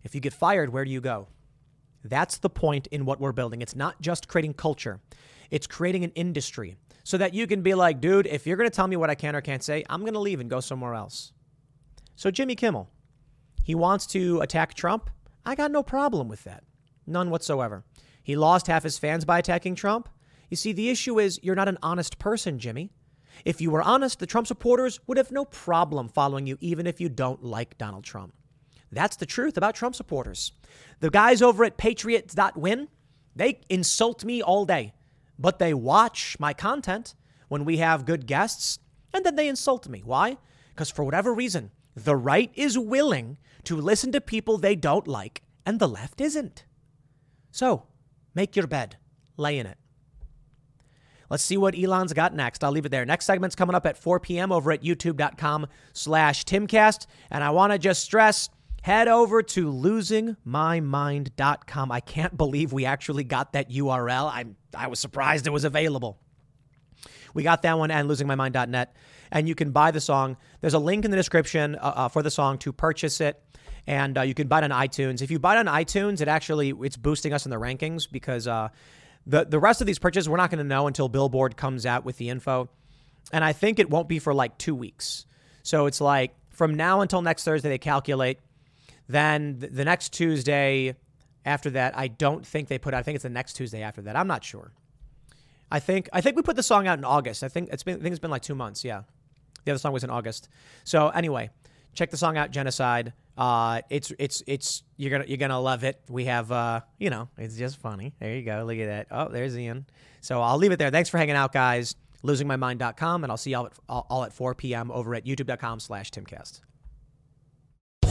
if you get fired, where do you go? That's the point in what we're building. It's not just creating culture, it's creating an industry so that you can be like, dude, if you're going to tell me what I can or can't say, I'm going to leave and go somewhere else. So, Jimmy Kimmel, he wants to attack Trump. I got no problem with that. None whatsoever. He lost half his fans by attacking Trump. You see, the issue is you're not an honest person, Jimmy. If you were honest, the Trump supporters would have no problem following you, even if you don't like Donald Trump. That's the truth about Trump supporters. The guys over at Patriots.win, they insult me all day, but they watch my content when we have good guests, and then they insult me. Why? Because for whatever reason, the right is willing to listen to people they don't like, and the left isn't. So, make your bed, lay in it. Let's see what Elon's got next. I'll leave it there. Next segment's coming up at 4 p.m. over at youtube.com slash timcast. And I want to just stress head over to losingmymind.com. I can't believe we actually got that URL. I I was surprised it was available. We got that one and losingmymind.net. And you can buy the song. There's a link in the description uh, uh, for the song to purchase it. And uh, you can buy it on iTunes. If you buy it on iTunes, it actually it's boosting us in the rankings because uh, the the rest of these purchases we're not going to know until Billboard comes out with the info. And I think it won't be for like two weeks. So it's like from now until next Thursday, they calculate then the next Tuesday after that, I don't think they put out. I think it's the next Tuesday after that. I'm not sure. I think I think we put the song out in August. I think it's been I think it's been like two months. Yeah, the other song was in August. So anyway, check the song out, Genocide. Uh, it's it's it's you're gonna you're gonna love it. We have uh, you know, it's just funny. There you go. Look at that. Oh, there's Ian. So I'll leave it there. Thanks for hanging out, guys. Losingmymind.com, and I'll see y'all at, all, at 4 p.m. over at youtube.com/timcast.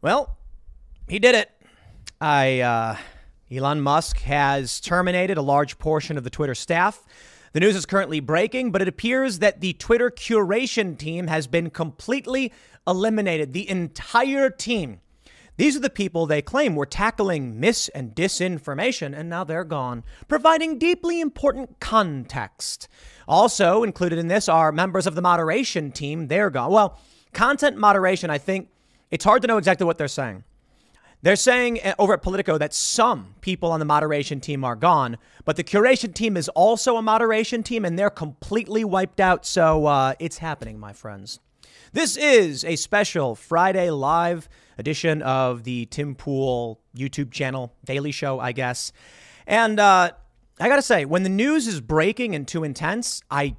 Well, he did it. I uh, Elon Musk has terminated a large portion of the Twitter staff. The news is currently breaking, but it appears that the Twitter curation team has been completely eliminated. The entire team. These are the people they claim were tackling mis and disinformation, and now they're gone, providing deeply important context. Also included in this are members of the moderation team. They're gone. Well, content moderation, I think it's hard to know exactly what they're saying. They're saying uh, over at Politico that some people on the moderation team are gone, but the curation team is also a moderation team and they're completely wiped out. So uh, it's happening, my friends. This is a special Friday live edition of the Tim Pool YouTube channel, Daily Show, I guess. And uh, I gotta say, when the news is breaking and too intense, I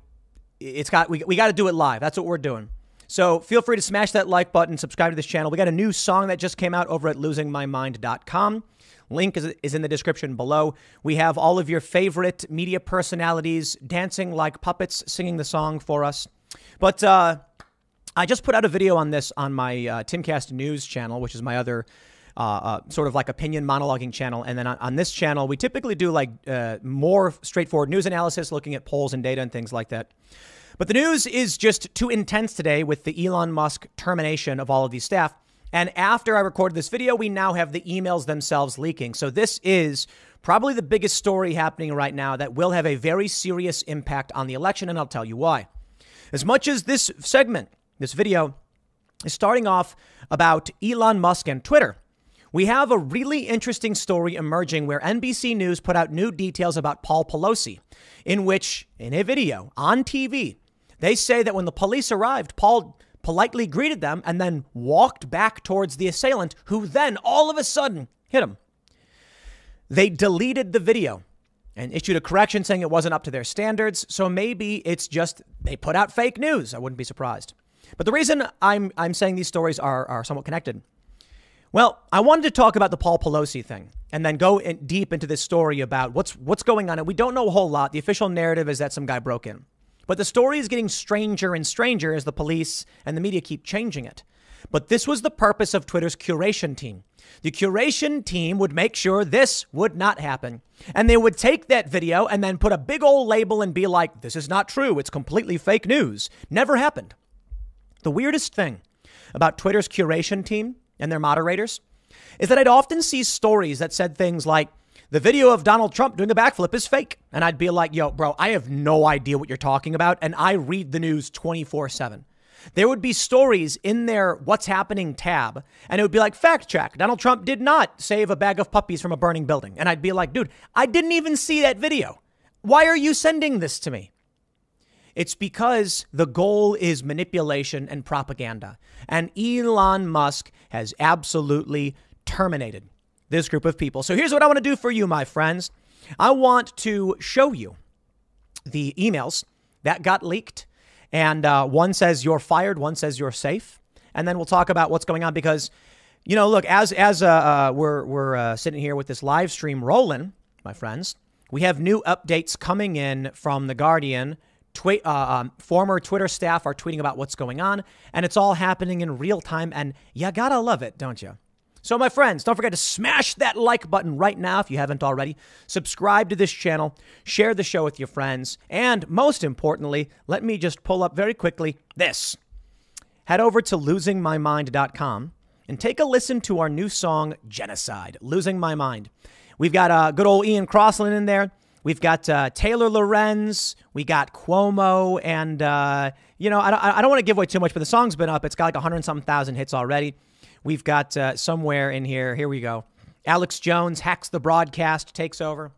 it's got we, we got to do it live. That's what we're doing. So feel free to smash that like button, subscribe to this channel. We got a new song that just came out over at losingmymind.com. Link is, is in the description below. We have all of your favorite media personalities dancing like puppets, singing the song for us. But uh, I just put out a video on this on my uh, Timcast News channel, which is my other uh, uh, sort of like opinion monologuing channel. And then on, on this channel, we typically do like uh, more straightforward news analysis, looking at polls and data and things like that. But the news is just too intense today with the Elon Musk termination of all of these staff. And after I recorded this video, we now have the emails themselves leaking. So this is probably the biggest story happening right now that will have a very serious impact on the election. And I'll tell you why. As much as this segment, this video, is starting off about Elon Musk and Twitter, we have a really interesting story emerging where NBC News put out new details about Paul Pelosi, in which, in a video on TV, they say that when the police arrived, Paul politely greeted them and then walked back towards the assailant, who then all of a sudden hit him. They deleted the video and issued a correction saying it wasn't up to their standards. So maybe it's just they put out fake news. I wouldn't be surprised. But the reason I'm, I'm saying these stories are, are somewhat connected. Well, I wanted to talk about the Paul Pelosi thing and then go in deep into this story about what's, what's going on. And we don't know a whole lot. The official narrative is that some guy broke in. But the story is getting stranger and stranger as the police and the media keep changing it. But this was the purpose of Twitter's curation team. The curation team would make sure this would not happen. And they would take that video and then put a big old label and be like, this is not true. It's completely fake news. Never happened. The weirdest thing about Twitter's curation team and their moderators is that I'd often see stories that said things like, the video of Donald Trump doing a backflip is fake. And I'd be like, yo, bro, I have no idea what you're talking about. And I read the news 24 7. There would be stories in their What's Happening tab, and it would be like, fact check Donald Trump did not save a bag of puppies from a burning building. And I'd be like, dude, I didn't even see that video. Why are you sending this to me? It's because the goal is manipulation and propaganda. And Elon Musk has absolutely terminated this group of people. So here's what I want to do for you, my friends. I want to show you the emails that got leaked. And uh, one says you're fired, one says you're safe. And then we'll talk about what's going on because, you know, look, as, as uh, uh, we're, we're uh, sitting here with this live stream rolling, my friends, we have new updates coming in from The Guardian. Tweet, uh, um, former Twitter staff are tweeting about what's going on, and it's all happening in real time. And you gotta love it, don't you? So, my friends, don't forget to smash that like button right now if you haven't already. Subscribe to this channel, share the show with your friends, and most importantly, let me just pull up very quickly this. Head over to losingmymind.com and take a listen to our new song, Genocide Losing My Mind. We've got uh, good old Ian Crossland in there. We've got uh, Taylor Lorenz. We got Cuomo. And, uh, you know, I don't, I don't want to give away too much, but the song's been up. It's got like 100 something thousand hits already. We've got uh, somewhere in here. Here we go. Alex Jones hacks the broadcast, takes over.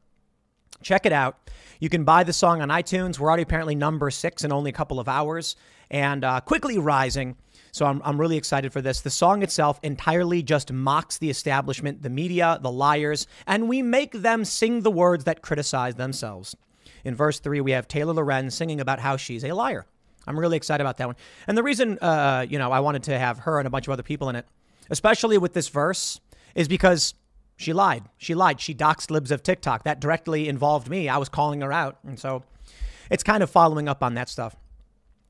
Check it out. You can buy the song on iTunes. We're already apparently number six in only a couple of hours and uh, quickly rising. So I'm, I'm really excited for this. The song itself entirely just mocks the establishment, the media, the liars, and we make them sing the words that criticize themselves. In verse three, we have Taylor Lorenz singing about how she's a liar. I'm really excited about that one. And the reason, uh, you know, I wanted to have her and a bunch of other people in it especially with this verse, is because she lied. She lied. She doxed libs of TikTok. That directly involved me. I was calling her out. And so it's kind of following up on that stuff.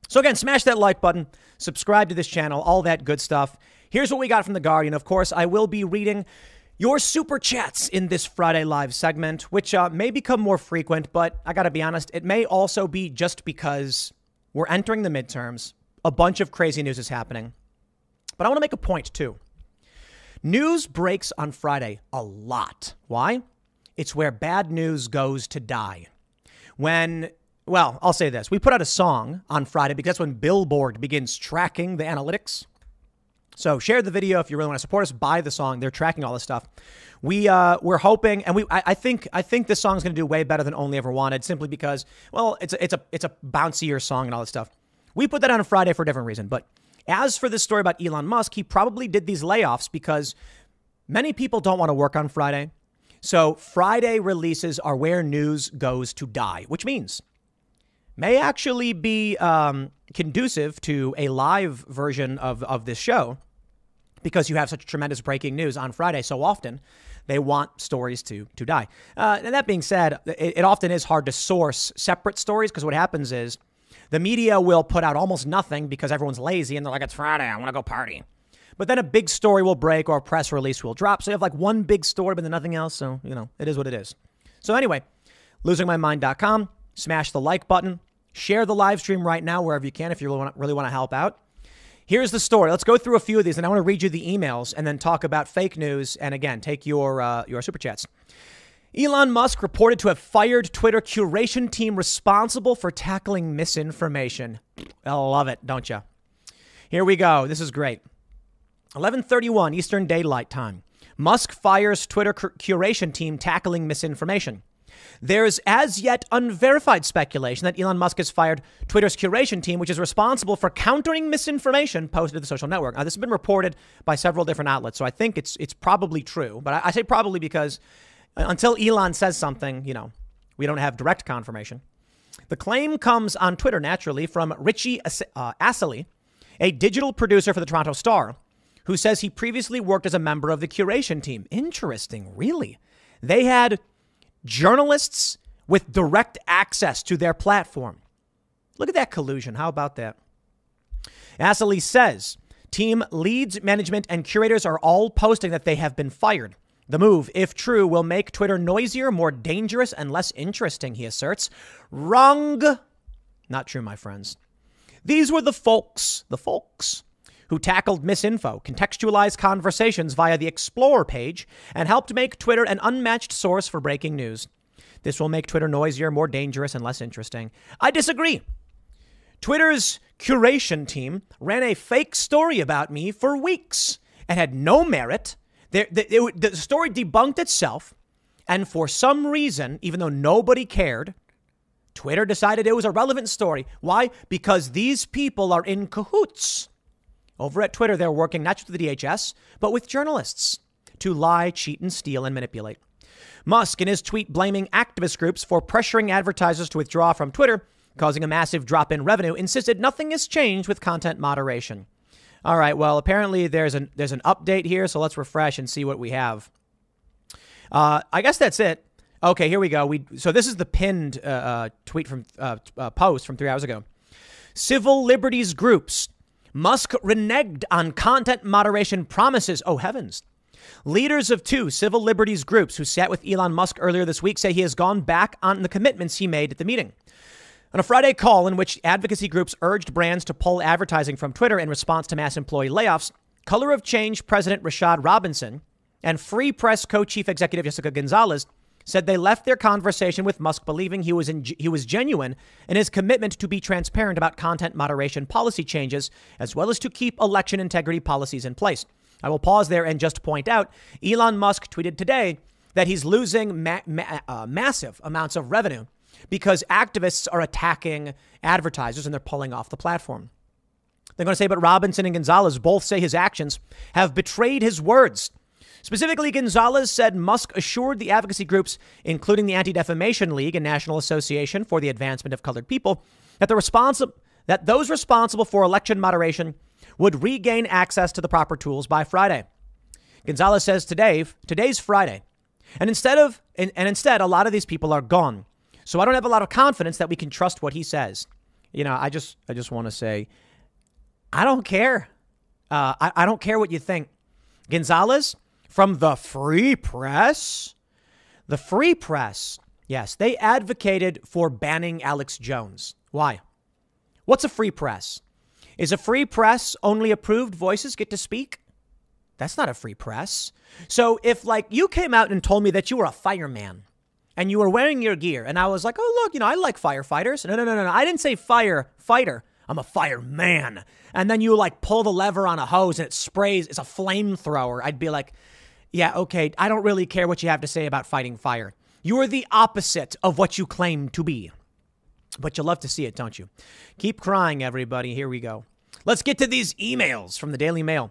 So again, smash that like button, subscribe to this channel, all that good stuff. Here's what we got from The Guardian. Of course, I will be reading your super chats in this Friday Live segment, which uh, may become more frequent, but I got to be honest, it may also be just because we're entering the midterms. A bunch of crazy news is happening. But I want to make a point too. News breaks on Friday a lot. Why? It's where bad news goes to die. When, well, I'll say this we put out a song on Friday because that's when Billboard begins tracking the analytics. So share the video if you really want to support us. Buy the song. They're tracking all this stuff. We uh, we're hoping, and we I, I think I think this song's going to do way better than Only Ever Wanted, simply because well, it's a, it's a it's a bouncier song and all that stuff. We put that on Friday for a different reason. But as for this story about Elon Musk, he probably did these layoffs because many people don't want to work on Friday. So Friday releases are where news goes to die, which means may actually be um, conducive to a live version of, of this show because you have such tremendous breaking news on Friday so often. They want stories to to die. Uh, and that being said, it, it often is hard to source separate stories because what happens is the media will put out almost nothing because everyone's lazy and they're like, it's Friday, I want to go party. But then a big story will break or a press release will drop. So you have like one big story, but then nothing else. So, you know, it is what it is. So, anyway, losingmymind.com, smash the like button, share the live stream right now wherever you can if you really want, really want to help out. Here's the story. Let's go through a few of these, and I want to read you the emails and then talk about fake news. And again, take your uh, your super chats. Elon Musk reported to have fired Twitter curation team responsible for tackling misinformation. I love it, don't you? Here we go. This is great. 11:31 Eastern Daylight Time. Musk fires Twitter curation team tackling misinformation. There's as yet unverified speculation that Elon Musk has fired Twitter's curation team, which is responsible for countering misinformation posted to the social network. Now, this has been reported by several different outlets, so I think it's it's probably true. But I, I say probably because until Elon says something, you know, we don't have direct confirmation. The claim comes on Twitter naturally from Ritchie uh, a digital producer for the Toronto Star, who says he previously worked as a member of the curation team. Interesting, really. They had journalists with direct access to their platform. Look at that collusion. How about that? Assaly says team leads, management, and curators are all posting that they have been fired. The move, if true, will make Twitter noisier, more dangerous, and less interesting, he asserts. Wrong. Not true, my friends. These were the folks, the folks, who tackled misinfo, contextualized conversations via the Explorer page, and helped make Twitter an unmatched source for breaking news. This will make Twitter noisier, more dangerous, and less interesting. I disagree. Twitter's curation team ran a fake story about me for weeks and had no merit. The, the, the story debunked itself, and for some reason, even though nobody cared, Twitter decided it was a relevant story. Why? Because these people are in cahoots. Over at Twitter, they're working not just with the DHS, but with journalists to lie, cheat, and steal and manipulate. Musk, in his tweet blaming activist groups for pressuring advertisers to withdraw from Twitter, causing a massive drop in revenue, insisted nothing has changed with content moderation. All right, well, apparently there's an there's an update here, so let's refresh and see what we have. Uh, I guess that's it. Okay, here we go. We so this is the pinned uh, uh, tweet from uh, uh, post from three hours ago. Civil liberties groups Musk reneged on content moderation promises. Oh, heavens. Leaders of two civil liberties groups who sat with Elon Musk earlier this week say he has gone back on the commitments he made at the meeting. On a Friday call in which advocacy groups urged brands to pull advertising from Twitter in response to mass employee layoffs, Color of Change President Rashad Robinson and Free Press co chief executive Jessica Gonzalez said they left their conversation with Musk believing he was in, he was genuine in his commitment to be transparent about content moderation policy changes as well as to keep election integrity policies in place. I will pause there and just point out Elon Musk tweeted today that he's losing ma- ma- uh, massive amounts of revenue because activists are attacking advertisers and they're pulling off the platform. They're going to say, but Robinson and Gonzalez both say his actions have betrayed his words Specifically, Gonzalez said Musk assured the advocacy groups, including the Anti Defamation League and National Association for the Advancement of Colored People, that the responsi- that those responsible for election moderation would regain access to the proper tools by Friday. Gonzalez says today, today's Friday, and instead of and, and instead a lot of these people are gone. So I don't have a lot of confidence that we can trust what he says. You know, I just I just want to say, I don't care. Uh, I, I don't care what you think. Gonzalez, from the free press. The free press, yes, they advocated for banning Alex Jones. Why? What's a free press? Is a free press only approved voices get to speak? That's not a free press. So if like you came out and told me that you were a fireman and you were wearing your gear and I was like, "Oh, look, you know, I like firefighters." No, no, no, no. I didn't say fire fighter. I'm a fireman. And then you like pull the lever on a hose and it sprays. It's a flamethrower. I'd be like, yeah, okay. I don't really care what you have to say about fighting fire. You are the opposite of what you claim to be. But you love to see it, don't you? Keep crying, everybody. Here we go. Let's get to these emails from the Daily Mail.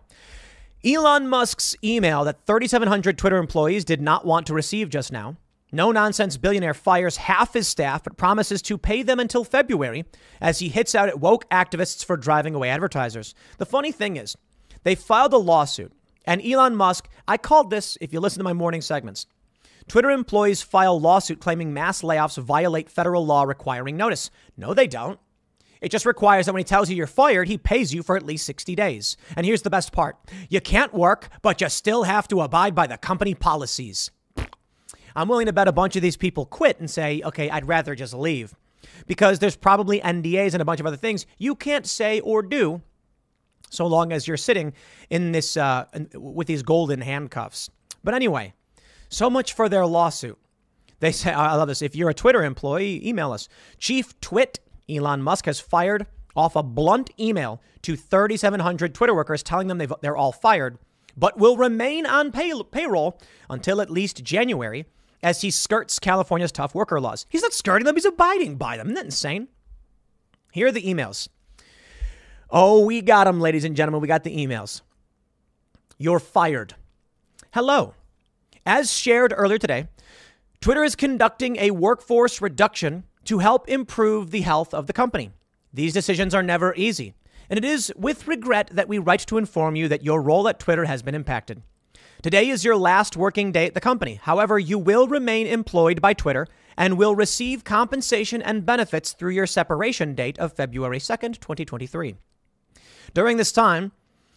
Elon Musk's email that 3,700 Twitter employees did not want to receive just now. No nonsense billionaire fires half his staff but promises to pay them until February as he hits out at woke activists for driving away advertisers. The funny thing is, they filed a lawsuit, and Elon Musk, I called this, if you listen to my morning segments, Twitter employees file lawsuit claiming mass layoffs violate federal law requiring notice. No, they don't. It just requires that when he tells you you're fired, he pays you for at least 60 days. And here's the best part you can't work, but you still have to abide by the company policies. I'm willing to bet a bunch of these people quit and say, okay, I'd rather just leave. Because there's probably NDAs and a bunch of other things you can't say or do so long as you're sitting in this uh, with these golden handcuffs. But anyway, so much for their lawsuit. They say, I love this. If you're a Twitter employee, email us. Chief Twit Elon Musk has fired off a blunt email to 3,700 Twitter workers telling them they're all fired, but will remain on pay- payroll until at least January as he skirts California's tough worker laws. He's not skirting them, he's abiding by them. Isn't that insane? Here are the emails. Oh, we got them, ladies and gentlemen. We got the emails. You're fired. Hello. As shared earlier today, Twitter is conducting a workforce reduction to help improve the health of the company. These decisions are never easy, and it is with regret that we write to inform you that your role at Twitter has been impacted. Today is your last working day at the company. However, you will remain employed by Twitter and will receive compensation and benefits through your separation date of February 2nd, 2023. During this time,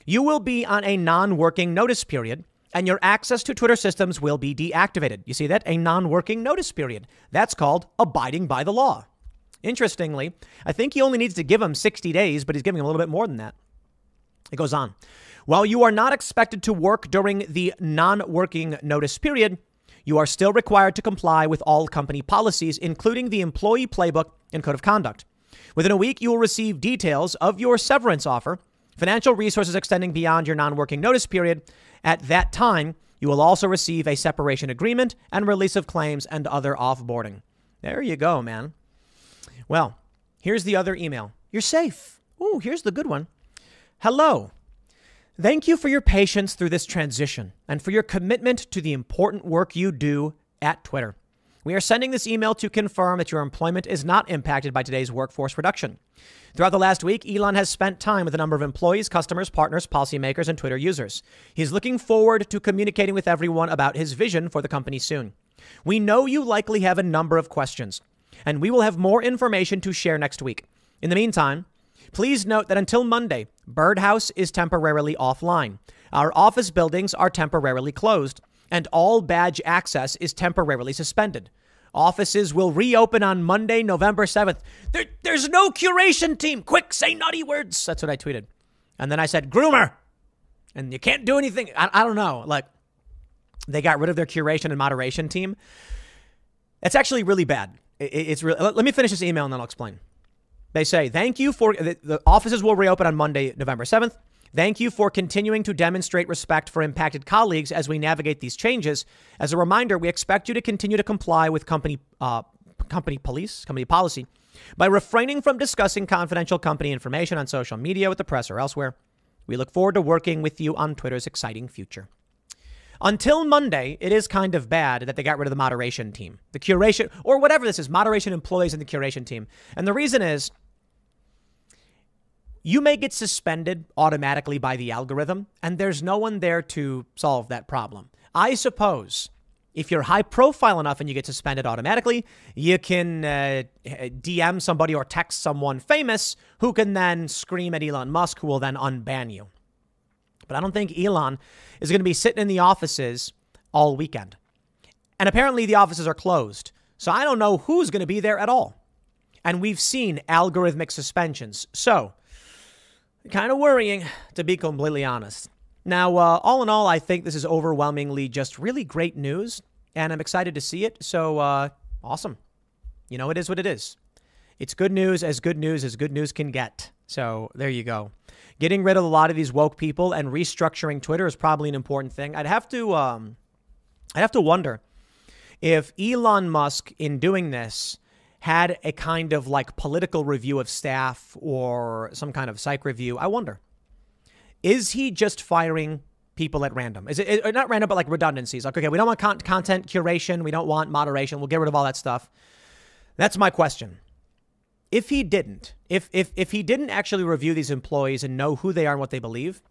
you will be on a non working notice period and your access to Twitter systems will be deactivated. You see that? A non working notice period. That's called abiding by the law. Interestingly, I think he only needs to give him 60 days, but he's giving him a little bit more than that. It goes on. While you are not expected to work during the non working notice period, you are still required to comply with all company policies, including the employee playbook and code of conduct. Within a week, you will receive details of your severance offer, financial resources extending beyond your non working notice period, at that time, you will also receive a separation agreement and release of claims and other offboarding. There you go, man. Well, here's the other email. You're safe. Ooh, here's the good one. Hello. Thank you for your patience through this transition and for your commitment to the important work you do at Twitter. We are sending this email to confirm that your employment is not impacted by today's workforce reduction. Throughout the last week, Elon has spent time with a number of employees, customers, partners, policymakers, and Twitter users. He's looking forward to communicating with everyone about his vision for the company soon. We know you likely have a number of questions, and we will have more information to share next week. In the meantime, please note that until Monday, Birdhouse is temporarily offline. Our office buildings are temporarily closed, and all badge access is temporarily suspended. Offices will reopen on Monday, November 7th. There, there's no curation team. Quick, say naughty words. That's what I tweeted. And then I said, groomer. And you can't do anything. I, I don't know. Like, they got rid of their curation and moderation team. It's actually really bad. It, it's really, let, let me finish this email and then I'll explain. They say, thank you for the, the offices will reopen on Monday, November 7th. Thank you for continuing to demonstrate respect for impacted colleagues as we navigate these changes. As a reminder, we expect you to continue to comply with company uh, company police, company policy by refraining from discussing confidential company information on social media with the press or elsewhere. We look forward to working with you on Twitter's exciting future. Until Monday, it is kind of bad that they got rid of the moderation team, the curation, or whatever this is, moderation employees in the curation team. And the reason is you may get suspended automatically by the algorithm, and there's no one there to solve that problem. I suppose if you're high profile enough and you get suspended automatically, you can uh, DM somebody or text someone famous who can then scream at Elon Musk, who will then unban you. But I don't think Elon is going to be sitting in the offices all weekend. And apparently the offices are closed. So I don't know who's going to be there at all. And we've seen algorithmic suspensions. So Kind of worrying, to be completely honest. Now, uh, all in all, I think this is overwhelmingly just really great news, and I'm excited to see it. So, uh, awesome. You know, it is what it is. It's good news as good news as good news can get. So there you go. Getting rid of a lot of these woke people and restructuring Twitter is probably an important thing. I'd have to, um, I'd have to wonder if Elon Musk, in doing this, had a kind of like political review of staff or some kind of psych review. I wonder, is he just firing people at random? Is it not random, but like redundancies? Like, okay, we don't want con- content curation, we don't want moderation. We'll get rid of all that stuff. That's my question. If he didn't, if if if he didn't actually review these employees and know who they are and what they believe,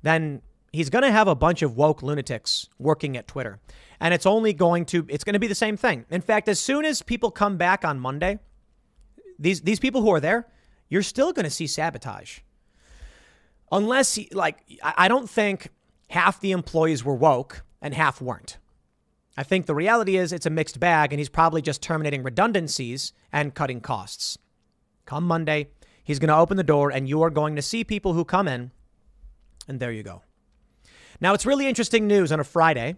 then he's going to have a bunch of woke lunatics working at Twitter. And it's only going to it's going to be the same thing. In fact, as soon as people come back on Monday, these these people who are there, you're still going to see sabotage. Unless like I don't think half the employees were woke and half weren't. I think the reality is it's a mixed bag and he's probably just terminating redundancies and cutting costs. Come Monday, he's going to open the door and you are going to see people who come in and there you go. Now, it's really interesting news on a Friday.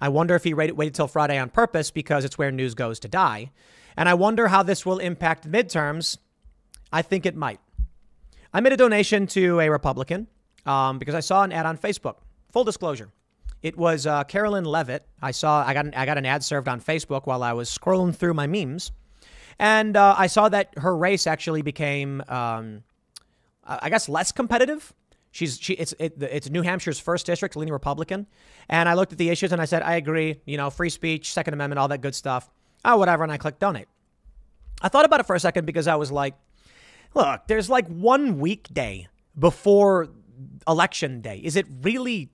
I wonder if he waited, till Friday on purpose because it's where news goes to die. And I wonder how this will impact midterms. I think it might. I made a donation to a Republican um, because I saw an ad on Facebook. Full disclosure. It was uh, Karoline Leavitt. I saw I got an, I got an ad served on Facebook while I was scrolling through my memes, and uh, I saw that her race actually became, um, I guess, less competitive She's she it's it, it's New Hampshire's first district, leaning Republican, and I looked at the issues and I said I agree. You know, free speech, Second Amendment, all that good stuff. Oh, whatever, and I clicked donate. I thought about it for a second because I was like, look, there's like one weekday before election day. Is it really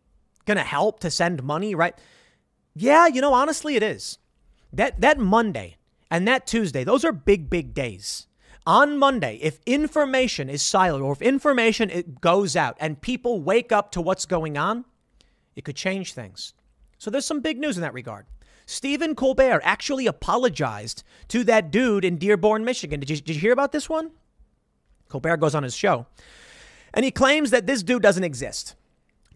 going to help to send money, right? Yeah, you know, honestly, it is. That that Monday and that Tuesday, those are big, big days on Monday, if information is silent or if information it goes out and people wake up to what's going on, it could change things. So there's some big news in that regard. Stephen Colbert actually apologized to that dude in Dearborn, Michigan. Did you, did you hear about this one? Colbert goes on his show and he claims that this dude doesn't exist.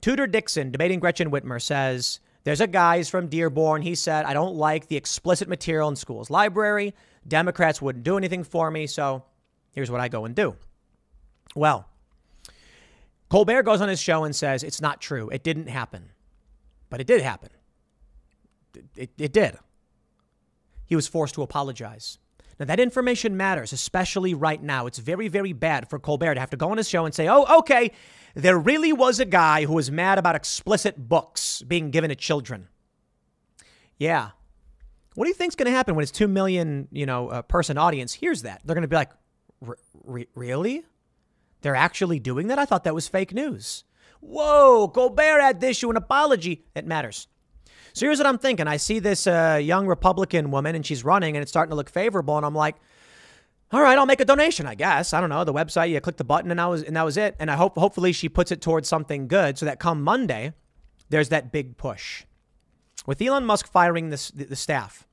Tudor Dixon, debating Gretchen Whitmer, says there's a guy, he's from Dearborn. He said, I don't like the explicit material in school's library. Democrats wouldn't do anything for me, so here's what I go and do. Well, Colbert goes on his show and says it's not true. It didn't happen. But it did happen. It, it, it did. He was forced to apologize. Now, that information matters, especially right now. It's very, very bad for Colbert to have to go on his show and say, oh, okay, there really was a guy who was mad about explicit books being given to children. Yeah, what do you think's going to happen when his two million, you know, uh, person audience hears that? They're going to be like, really? They're actually doing that? I thought that was fake news. Whoa, Colbert had to issue an apology. It matters. So here's what I'm thinking. I see this uh, young Republican woman and she's running and it's starting to look favorable. And I'm like, all right, I'll make a donation, I guess. I don't know. The website, you click the button and that was, and that was it. And I hope, hopefully she puts it towards something good so that come Monday, there's that big push. With Elon Musk firing the, the staff,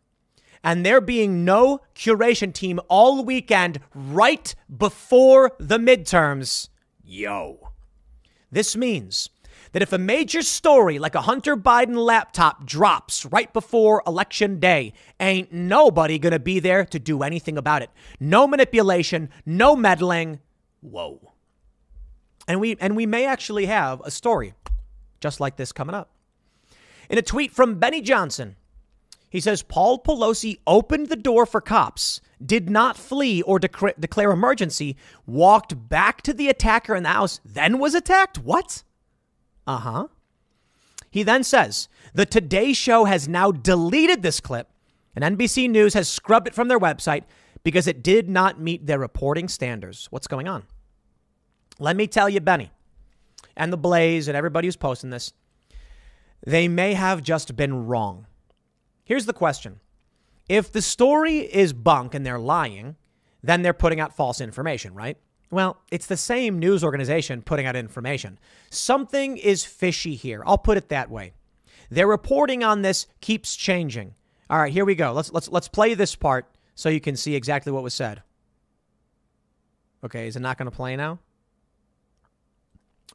and there being no curation team all weekend right before the midterms. Yo. This means that if a major story like a Hunter Biden laptop drops right before election day, ain't nobody gonna be there to do anything about it. No manipulation, no meddling. Whoa. And we and we may actually have a story just like this coming up. In a tweet from Benny Johnson, he says Paul Pelosi opened the door for cops, did not flee or dec- declare emergency, walked back to the attacker in the house, then was attacked. What? Uh huh. He then says the Today Show has now deleted this clip, and NBC News has scrubbed it from their website because it did not meet their reporting standards. What's going on? Let me tell you, Benny, and the Blaze, and everybody who's posting this, they may have just been wrong. Here's the question If the story is bunk and they're lying, then they're putting out false information, right? Well, it's the same news organization putting out information. Something is fishy here. I'll put it that way. Their reporting on this keeps changing. All right, here we go. Let's let's let's play this part so you can see exactly what was said. Okay, is it not going to play now?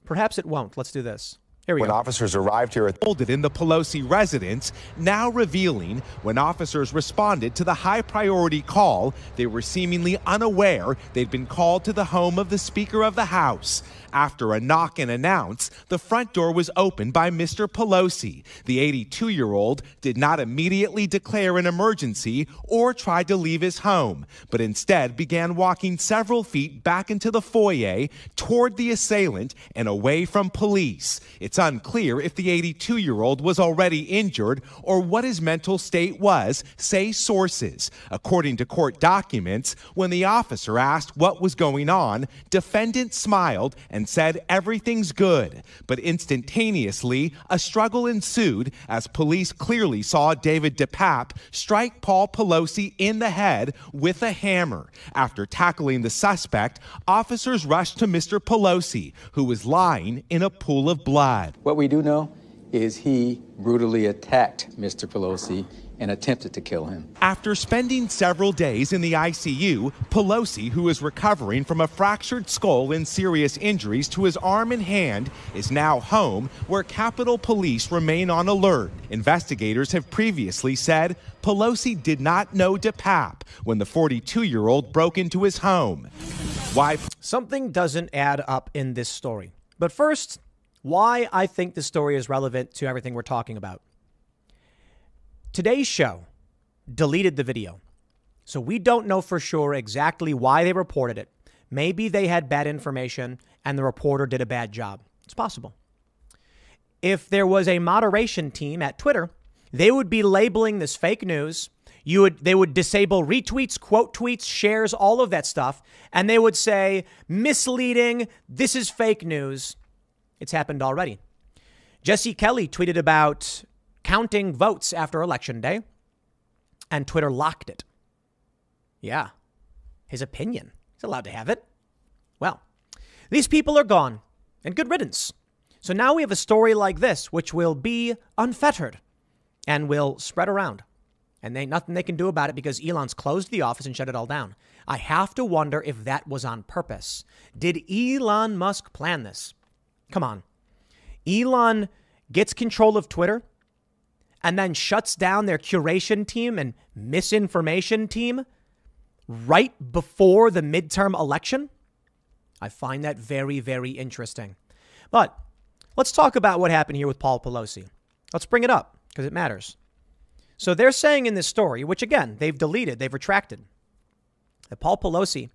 Perhaps it won't. Let's do this. When officers arrived here at Folded in the Pelosi residence, now revealing when officers responded to the high priority call, they were seemingly unaware they'd been called to the home of the Speaker of the House. After a knock and announce, the front door was opened by Mr. Pelosi. The 82 year old did not immediately declare an emergency or try to leave his home, but instead began walking several feet back into the foyer toward the assailant and away from police. It's unclear if the 82 year old was already injured or what his mental state was, say sources. According to court documents, when the officer asked what was going on, defendant smiled and said everything's good. But instantaneously, a struggle ensued as police clearly saw David DePape strike Paul Pelosi in the head with a hammer. After tackling the suspect, officers rushed to Mr. Pelosi, who was lying in a pool of blood. What we do know is he brutally attacked Mr. Pelosi and attempted to kill him. After spending several days in the ICU, Pelosi, who is recovering from a fractured skull and serious injuries to his arm and hand, is now home where Capitol Police remain on alert. Investigators have previously said Pelosi did not know DePape when the 42 year old broke into his home. Why? Something doesn't add up in this story. But first, why I think this story is relevant to everything we're talking about. Today's show deleted the video. So we don't know for sure exactly why they reported it. Maybe they had bad information and the reporter did a bad job. It's possible. If there was a moderation team at Twitter, they would be labeling this fake news. You would they would disable retweets, quote tweets, shares, all of that stuff, and they would say misleading, this is fake news. It's happened already. Jesse Kelly tweeted about counting votes after election day, and Twitter locked it. Yeah, his opinion. He's allowed to have it. Well, these people are gone, and good riddance. So now we have a story like this, which will be unfettered and will spread around. And they nothing they can do about it because Elon's closed the office and shut it all down. I have to wonder if that was on purpose. Did Elon Musk plan this? Come on. Elon gets control of Twitter and then shuts down their curation team and misinformation team right before the midterm election? I find that very, very interesting. But let's talk about what happened here with Paul Pelosi. Let's bring it up because it matters. So they're saying in this story, which again, they've deleted, they've retracted, that Paul Pelosi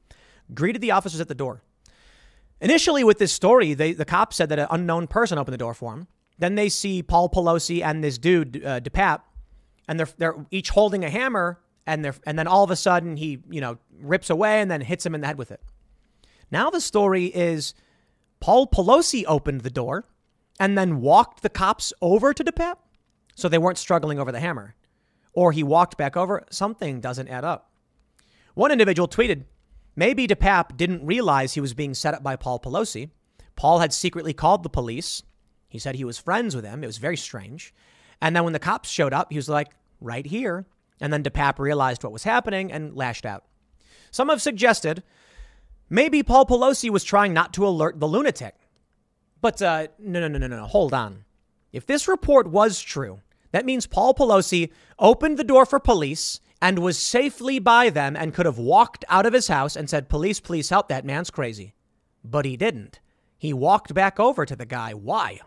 greeted the officers at the door. Initially, with this story, they, the cops said that an unknown person opened the door for him. Then they see Paul Pelosi and this dude, uh, DePape, and they're, they're each holding a hammer, and, they're, and then all of a sudden he, you know, rips away and then hits him in the head with it. Now the story is Paul Pelosi opened the door and then walked the cops over to DePape so they weren't struggling over the hammer. Or he walked back over. Something doesn't add up. One individual tweeted, maybe DePape didn't realize he was being set up by Paul Pelosi. Paul had secretly called the police. He said he was friends with him. It was very strange. And then when the cops showed up, he was like, right here. And then DePape realized what was happening and lashed out. Some have suggested maybe Paul Pelosi was trying not to alert the lunatic. But uh, no, no, no, no, no. Hold on. If this report was true, that means Paul Pelosi opened the door for police and was safely by them and could have walked out of his house and said, Police, please help. That man's crazy. But he didn't. He walked back over to the guy. Why?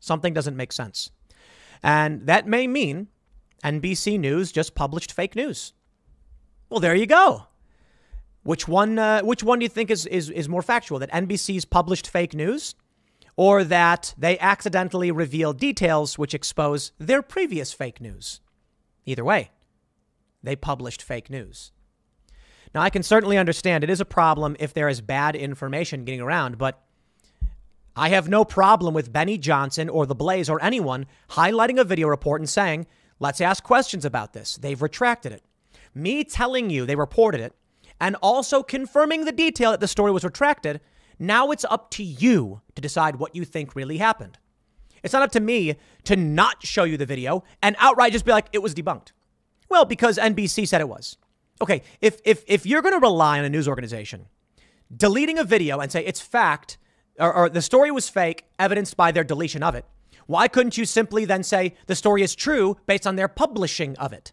Something doesn't make sense. And that may mean NBC News just published fake news. Well, there you go. Which one? Uh, which one do you think is, is is more factual? That NBC's published fake news, or that they accidentally reveal details which expose their previous fake news? Either way, they published fake news. Now, I can certainly understand it is a problem if there is bad information getting around, but I have no problem with Benny Johnson or The Blaze or anyone highlighting a video report and saying, let's ask questions about this. They've retracted it. Me telling you they reported it and also confirming the detail that the story was retracted, now it's up to you to decide what you think really happened. It's not up to me to not show you the video and outright just be like, it was debunked. Well, because NBC said it was. Okay, if, if, if you're going to rely on a news organization deleting a video and say it's fact or, or the story was fake, evidenced by their deletion of it, why couldn't you simply then say the story is true based on their publishing of it?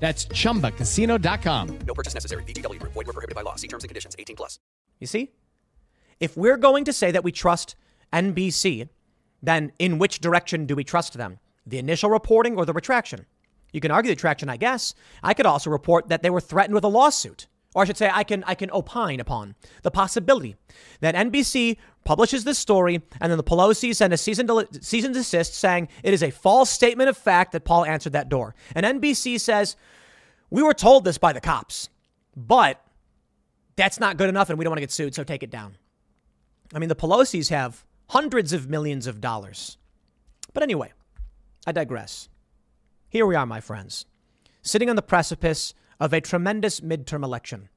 That's chumbacasino.com. No purchase necessary. VGW Group. Void were prohibited by law. See terms and conditions. 18 plus. You see? If we're going to say that we trust NBC, then in which direction do we trust them? The initial reporting or the retraction? You can argue the retraction, I guess. I could also report that they were threatened with a lawsuit. Or I should say, I can, I can opine upon the possibility that NBC publishes this story and then the Pelosi send a cease and, desist saying it is a false statement of fact that Paul answered that door. And NBC says, we were told this by the cops, but that's not good enough and we don't want to get sued, so take it down. I mean, the Pelosi's have hundreds of millions of dollars. But anyway, I digress. Here we are, my friends, sitting on the precipice of a tremendous midterm election.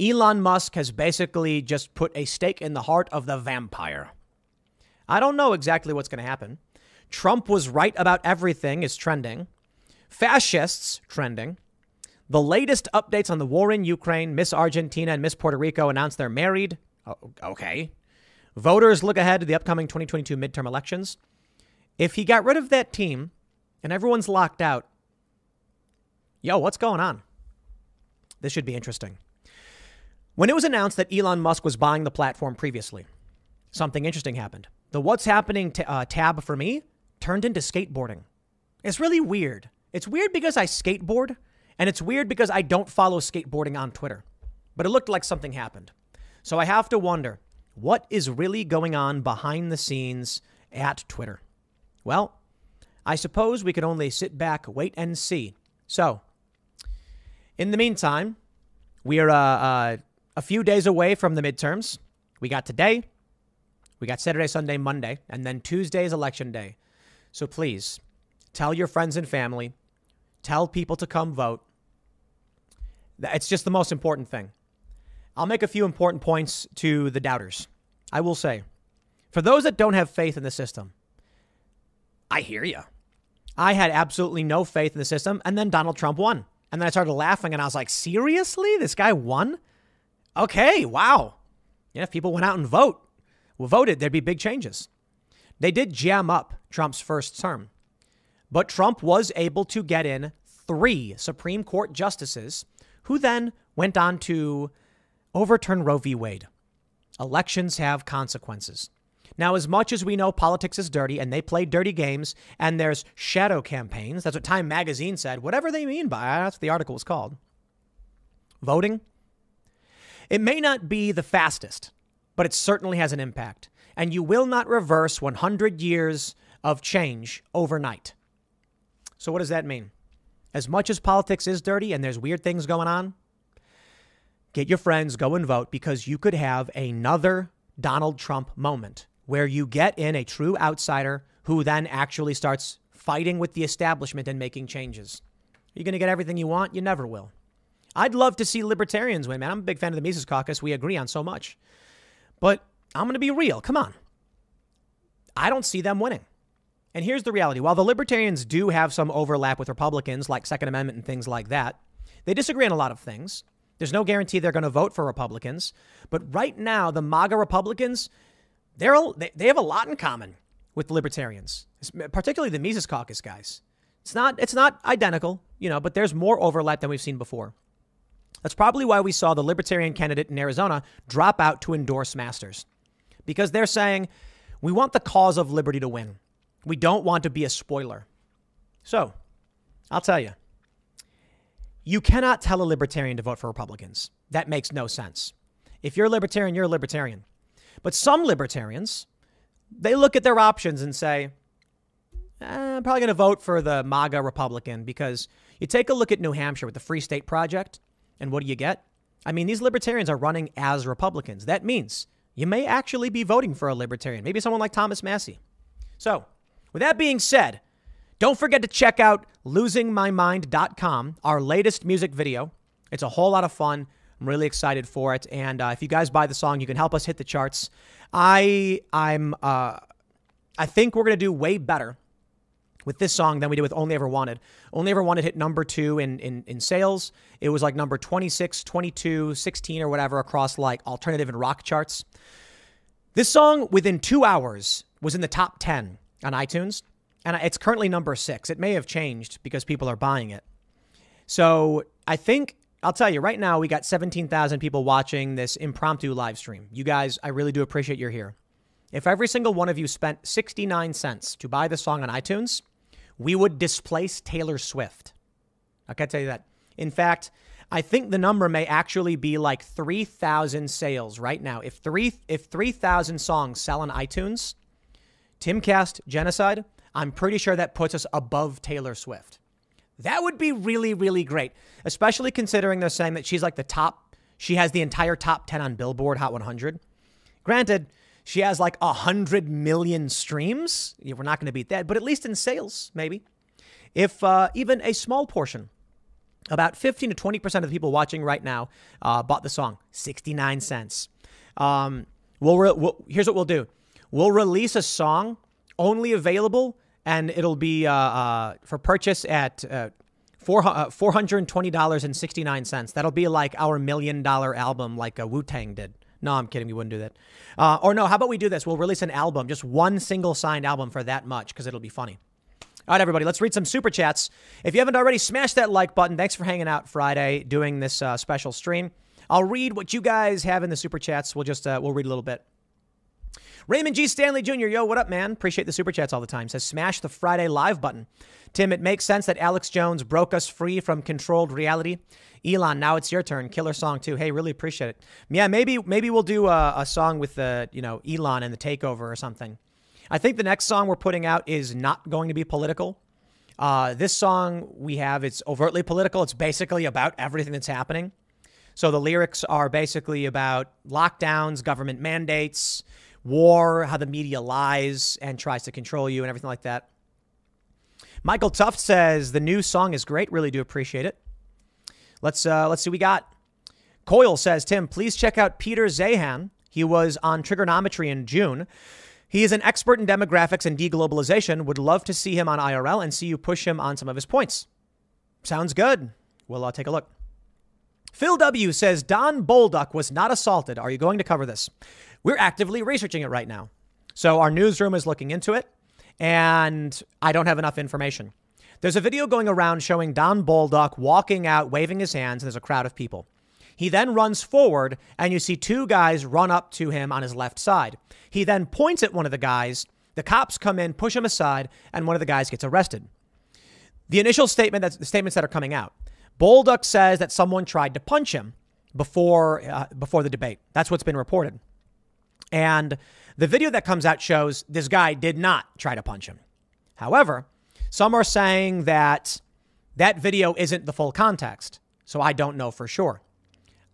Elon Musk has basically just put a stake in the heart of the vampire. I don't know exactly what's going to happen. Trump was right about everything is trending. Fascists trending. The latest updates on the war in Ukraine Miss Argentina and Miss Puerto Rico announced they're married. Oh, okay. Voters look ahead to the upcoming 2022 midterm elections. If he got rid of that team and everyone's locked out, yo, what's going on? This should be interesting. When it was announced that Elon Musk was buying the platform previously, something interesting happened. The What's Happening t- uh, tab for me turned into skateboarding. It's really weird. It's weird because I skateboard, and it's weird because I don't follow skateboarding on Twitter. But it looked like something happened. So I have to wonder what is really going on behind the scenes at Twitter? Well, I suppose we could only sit back, wait, and see. So, in the meantime, we are uh, uh, a few days away from the midterms. We got today, we got Saturday, Sunday, Monday, and then Tuesday is election day. So please tell your friends and family, tell people to come vote. It's just the most important thing. I'll make a few important points to the doubters. I will say, for those that don't have faith in the system, I hear you. I had absolutely no faith in the system, and then Donald Trump won. And then I started laughing, and I was like, seriously? This guy won? Okay, wow. Yeah, if people went out and vote, well, voted, there'd be big changes. They did jam up Trump's first term, but Trump was able to get in three Supreme Court justices who then went on to overturn Roe v. Wade. Elections have consequences. Now, as much as we know politics is dirty and they play dirty games and there's shadow campaigns, that's what Time Magazine said, whatever they mean by that's what the article was called. Voting, it may not be the fastest, but it certainly has an impact. And you will not reverse 100 years of change overnight. So, what does that mean? As much as politics is dirty and there's weird things going on, get your friends, go and vote because you could have another Donald Trump moment where you get in a true outsider who then actually starts fighting with the establishment and making changes. Are you going to get everything you want? You never will. I'd love to see libertarians win, man. I'm a big fan of the Mises Caucus. We agree on so much. But I'm going to be real. Come on. I don't see them winning. And here's the reality while the libertarians do have some overlap with Republicans, like Second Amendment and things like that, they disagree on a lot of things. There's no guarantee they're going to vote for Republicans. But right now, the MAGA Republicans, they're, they have a lot in common with libertarians, particularly the Mises Caucus guys. It's not, it's not identical, you know, but there's more overlap than we've seen before. That's probably why we saw the libertarian candidate in Arizona drop out to endorse Masters. Because they're saying, we want the cause of liberty to win. We don't want to be a spoiler. So, I'll tell you, you cannot tell a libertarian to vote for Republicans. That makes no sense. If you're a libertarian, you're a libertarian. But some libertarians, they look at their options and say, eh, I'm probably going to vote for the MAGA Republican because you take a look at New Hampshire with the Free State Project, and what do you get? I mean, these libertarians are running as Republicans. That means you may actually be voting for a libertarian, maybe someone like Thomas Massie. So, with that being said, Don't forget to check out losingmymind.com, our latest music video. It's a whole lot of fun. I'm really excited for it. And uh, if you guys buy the song, you can help us hit the charts. I I'm uh, I think we're gonna do way better with this song than we did with Only Ever Wanted. Only Ever Wanted hit number two in, in, in sales. It was like number 26, 22, 16, or whatever across like alternative and rock charts. This song, within two hours, was in the top 10 on iTunes, and it's currently number six. It may have changed because people are buying it. So I think, I'll tell you right now, we got 17,000 people watching this impromptu live stream. You guys, I really do appreciate you're here. If every single one of you spent 69 cents to buy the song on iTunes, we would displace Taylor Swift. I can tell you that. In fact, I think the number may actually be like 3,000 sales right now. If 3 if 3,000 songs sell on iTunes, Timcast Genocide, I'm pretty sure that puts us above Taylor Swift. That would be really really great, especially considering they're saying that she's like the top she has the entire top 10 on Billboard Hot 100. Granted, she has like a hundred million streams. We're not going to beat that, but at least in sales, maybe. If uh, even a small portion, about 15 to 20 percent of the people watching right now uh, bought the song, 69 cents. Um, we'll, re- we'll, here's what we'll do: we'll release a song only available, and it'll be uh, uh for purchase at. Uh, Four, uh, $420.69. That'll be like our million dollar album, like a Wu Tang did. No, I'm kidding. We wouldn't do that. Uh, or no, how about we do this? We'll release an album, just one single signed album for that much, because it'll be funny. All right, everybody, let's read some super chats. If you haven't already, smash that like button. Thanks for hanging out Friday doing this uh, special stream. I'll read what you guys have in the super chats. We'll just uh, we'll read a little bit. Raymond G. Stanley Jr., yo, what up, man? Appreciate the super chats all the time. Says smash the Friday live button. Tim, it makes sense that Alex Jones broke us free from controlled reality. Elon, now it's your turn. Killer song too. Hey, really appreciate it. Yeah, maybe maybe we'll do a, a song with the you know Elon and the takeover or something. I think the next song we're putting out is not going to be political. Uh, this song we have it's overtly political. It's basically about everything that's happening. So the lyrics are basically about lockdowns, government mandates, war, how the media lies and tries to control you, and everything like that. Michael Tuft says the new song is great. Really do appreciate it. Let's uh, let's see. We got Coyle says Tim, please check out Peter Zeihan. He was on Triggernometry in June. He is an expert in demographics and deglobalization. Would love to see him on IRL and see you push him on some of his points. Sounds good. We'll uh, take a look. Phil W says Don Bolduc was not assaulted. Are you going to cover this? We're actively researching it right now. So our newsroom is looking into it, and I don't have enough information. There's a video going around showing Don Bolduc walking out, waving his hands, and there's a crowd of people. He then runs forward, and you see two guys run up to him on his left side. He then points at one of the guys. The cops come in, push him aside, and one of the guys gets arrested. The initial statement, that's the statements that are coming out. Bolduc says that someone tried to punch him before uh, before the debate. That's what's been reported. And the video that comes out shows this guy did not try to punch him. However, some are saying that that video isn't the full context. So I don't know for sure.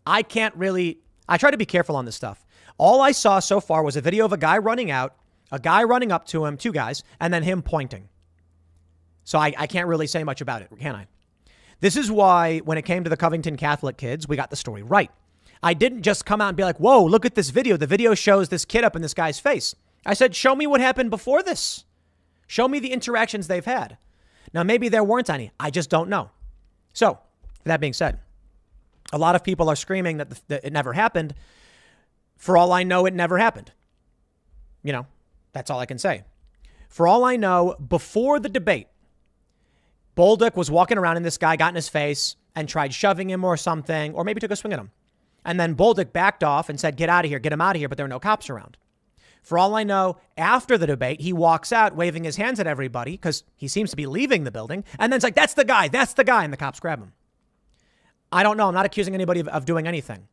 I can't really, I try to be careful on this stuff. All I saw so far was a video of a guy running out, a guy running up to him, two guys, and then him pointing. So I, I can't really say much about it, can I? This is why, when it came to the Covington Catholic kids, we got the story right. I didn't just come out and be like, whoa, look at this video. The video shows this kid up in this guy's face. I said, show me what happened before this. Show me the interactions they've had. Now, maybe there weren't any. I just don't know. So, that being said, a lot of people are screaming that, the, that it never happened. For all I know, it never happened. You know, that's all I can say. For all I know, before the debate, Bolduc was walking around and this guy got in his face and tried shoving him or something, or maybe took a swing at him. And then Bolduc backed off and said, Get out of here, get him out of here, but there are no cops around. For all I know, after the debate, he walks out waving his hands at everybody because he seems to be leaving the building. And then it's like, that's the guy, that's the guy. And the cops grab him. I don't know. I'm not accusing anybody of, of doing anything.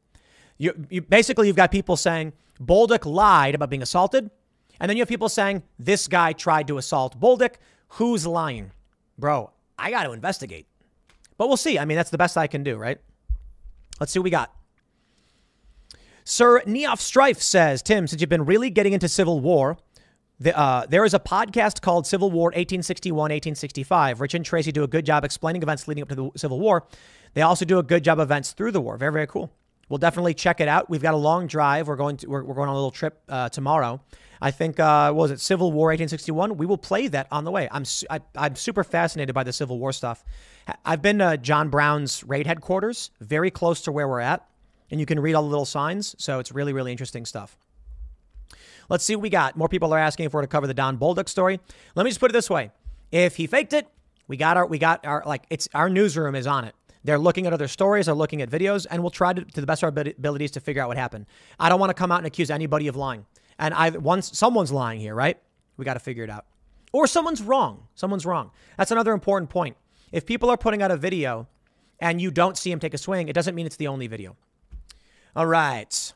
You, you, basically, you've got people saying Bolduc lied about being assaulted. And then you have people saying this guy tried to assault Bolduc. Who's lying? Bro, I got to investigate. But we'll see. I mean, that's the best I can do, right? Let's see what we got. Sir Neof Strife says, Tim, since you've been really getting into Civil War, The, uh, there is a podcast called Civil War 1861 1865. Rich and Tracy do a good job explaining events leading up to the Civil War. They also do a good job of events through the war. Very, very cool. We'll definitely check it out. We've got a long drive. We're going to we're, we're going on a little trip uh, tomorrow. I think uh, was it Civil War 1861? We will play that on the way. I'm su- I, I'm super fascinated by the Civil War stuff. I've been to John Brown's raid headquarters, very close to where we're at, and you can read all the little signs. So it's really really interesting stuff. Let's see what we got. More people are asking for to cover the Don Bolduc story. Let me just put it this way: if he faked it, we got our we got our like it's our newsroom is on it. They're looking at other stories, they're looking at videos, and we'll try to, to the best of our abilities to figure out what happened. I don't want to come out and accuse anybody of lying. And I once someone's lying here, right? We got to figure it out. Or someone's wrong. Someone's wrong. That's another important point. If people are putting out a video and you don't see him take a swing, it doesn't mean it's the only video. All right.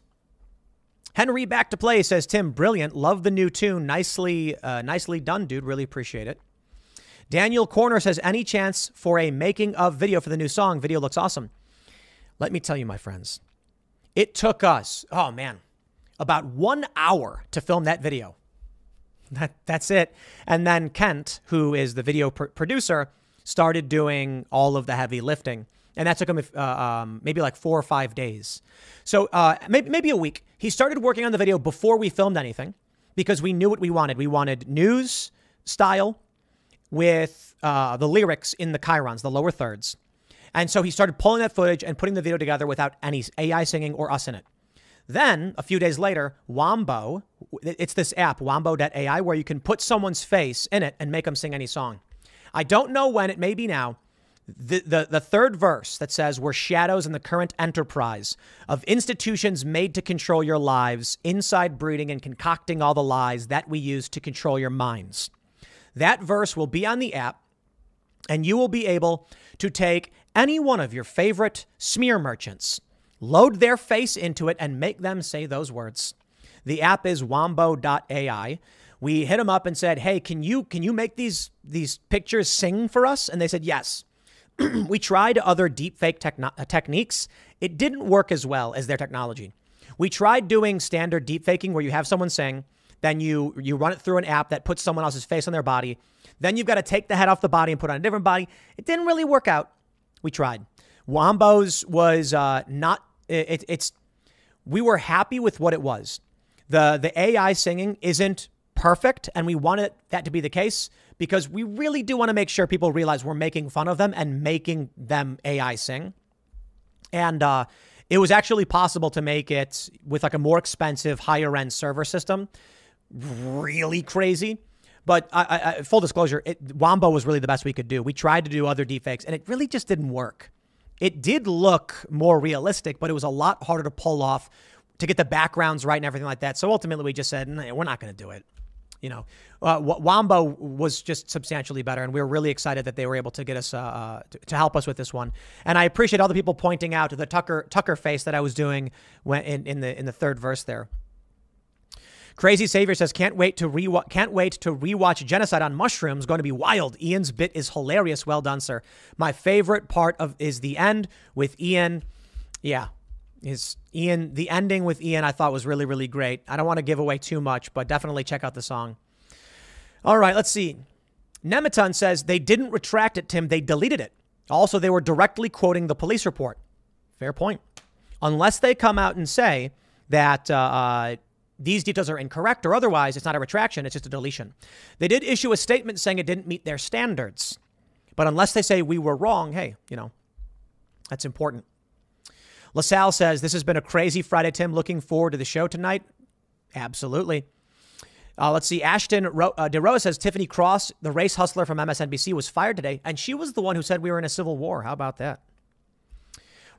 Henry back to play says Tim, brilliant. Love the new tune. Nicely, uh, nicely done, dude. Really appreciate it. Daniel Corner says any chance for a making of video for the new song? Video looks awesome. Let me tell you, my friends, it took us. Oh man, about one hour to film that video. That that's it. And then Kent, who is the video pr- producer, started doing all of the heavy lifting. And that took him uh, um, maybe like four or five days. So uh, maybe, maybe a week. He started working on the video before we filmed anything because we knew what we wanted. We wanted news style with uh, the lyrics in the chyrons, the lower thirds. And so he started pulling that footage and putting the video together without any AI singing or us in it. Then, a few days later, Wombo, it's this app, wombo.ai, where you can put someone's face in it and make them sing any song. I don't know when, it may be now, the, the, the third verse that says, We're shadows in the current enterprise of institutions made to control your lives, inside breeding and concocting all the lies that we use to control your minds. That verse will be on the app, and you will be able to take any one of your favorite smear merchants, load their face into it, and make them say those words. The app is wombo.ai we hit them up and said, "Hey, can you can you make these these pictures sing for us?" And they said, "Yes." [CLEARS THROAT] we tried other deepfake uh, techniques. It didn't work as well as their technology. We tried doing standard deepfaking where you have someone sing, then you you run it through an app that puts someone else's face on their body. Then you've got to take the head off the body and put on a different body. It didn't really work out. We tried. Wombo's was uh, not. It, it's. We were happy with what it was. the The AI singing isn't perfect, and we wanted that to be the case because we really do want to make sure people realize we're making fun of them and making them AI sing. And uh, it was actually possible to make it with like a more expensive, higher end server system. Really crazy. But I, I, full disclosure, it, Wombo was really the best we could do. We tried to do other deepfakes, and it really just didn't work. It did look more realistic, but it was a lot harder to pull off to get the backgrounds right and everything like that. So ultimately, we just said, we're not going to do it you know, uh, Wombo was just substantially better, and we were really excited that they were able to get us uh, uh, to, to, help us with this one. And I appreciate all the people pointing out the Tucker Tucker face that I was doing when in, in the in the third verse there. Crazy Savior says, "Can't wait to re can't wait to rewatch Genocide on Mushrooms. Going to be wild. Ian's bit is hilarious. Well done, sir. My favorite part of is the end with Ian. Yeah, his Ian, the ending with Ian, I thought was really, really great. I don't want to give away too much, but definitely check out the song. All right, let's see. Nematon says they didn't retract it, Tim. They deleted it. Also, they were directly quoting the police report. Fair point. Unless they come out and say that uh, uh, these details are incorrect or otherwise, it's not a retraction, it's just a deletion. They did issue a statement saying it didn't meet their standards. But unless they say we were wrong, hey, you know, that's important. LaSalle says, This has been a crazy Friday, Tim. Looking forward to the show tonight. Absolutely. Uh, let's see. Ashton Ro- uh, DeRoa says Tiffany Cross, the race hustler from MSNBC, was fired today, and she was the one who said we were in a civil war. How about that?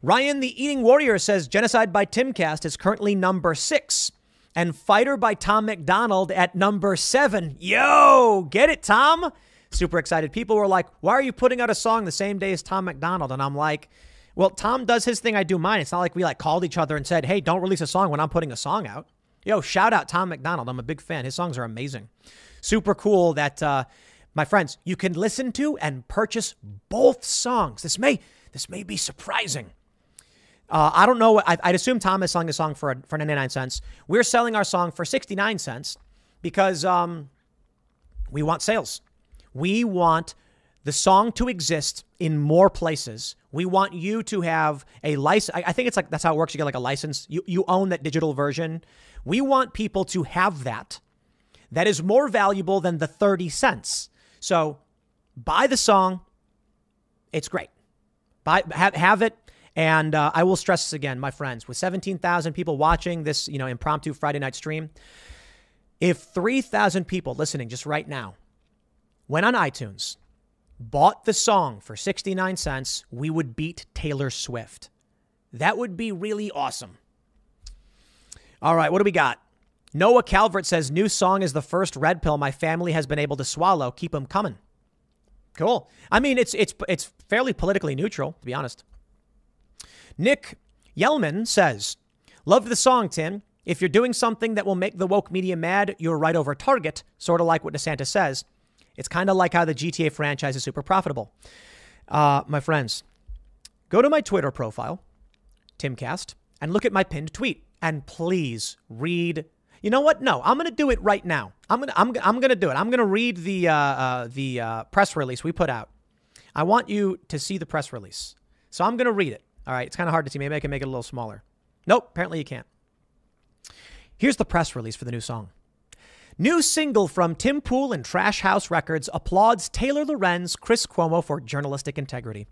Ryan, the Eating Warrior, says Genocide by Timcast is currently number six, and Fighter by Tom MacDonald at number seven. Yo, get it, Tom? Super excited. People were like, Why are you putting out a song the same day as Tom MacDonald? And I'm like, well, Tom does his thing, I do mine. It's not like we like called each other and said, "Hey, don't release a song when I'm putting a song out." Yo, shout out Tom MacDonald. I'm a big fan. His songs are amazing. Super cool that uh, my friends, you can listen to and purchase both songs. This may this may be surprising. Uh, I don't know. I, would assume Tom is selling a song for for 99 cents. We're selling our song for 69 cents because um, We want sales. We want the song to exist in more places. We want you to have a license. I think it's like that's how it works. You get like a license. You you own that digital version. We want people to have that. That is more valuable than the 30 cents. So buy the song. It's great. Buy have, have it. And uh, I will stress this again, my friends, with 17,000 people watching this, you know, impromptu Friday night stream, if 3,000 people listening just right now went on iTunes, bought the song for 69 cents, we would beat Taylor Swift. That would be really awesome. All right, what do we got? Noah Calvert says, New song is the first red pill my family has been able to swallow. Keep them coming. Cool. I mean, it's it's it's fairly politically neutral, to be honest. Nick Yelman says, Love the song, Tim. If you're doing something that will make the woke media mad, you're right over target, sort of like what DeSantis says. It's kind of like how the GTA franchise is super profitable. Uh, my friends, go to my Twitter profile, Timcast, and look at my pinned tweet. And please read. You know what? No, I'm going to do it right now. I'm going to I'm, I'm going to do it. I'm going to read the uh, uh, the uh, press release we put out. I want you to see the press release. So I'm going to read it. All right, it's kind of hard to see. Maybe I can make it a little smaller. Nope, apparently you can't. Here's the press release for the new song. New single from Tim Pool and Trash House Records applauds Taylor Lorenz, Chris Cuomo for journalistic integrity.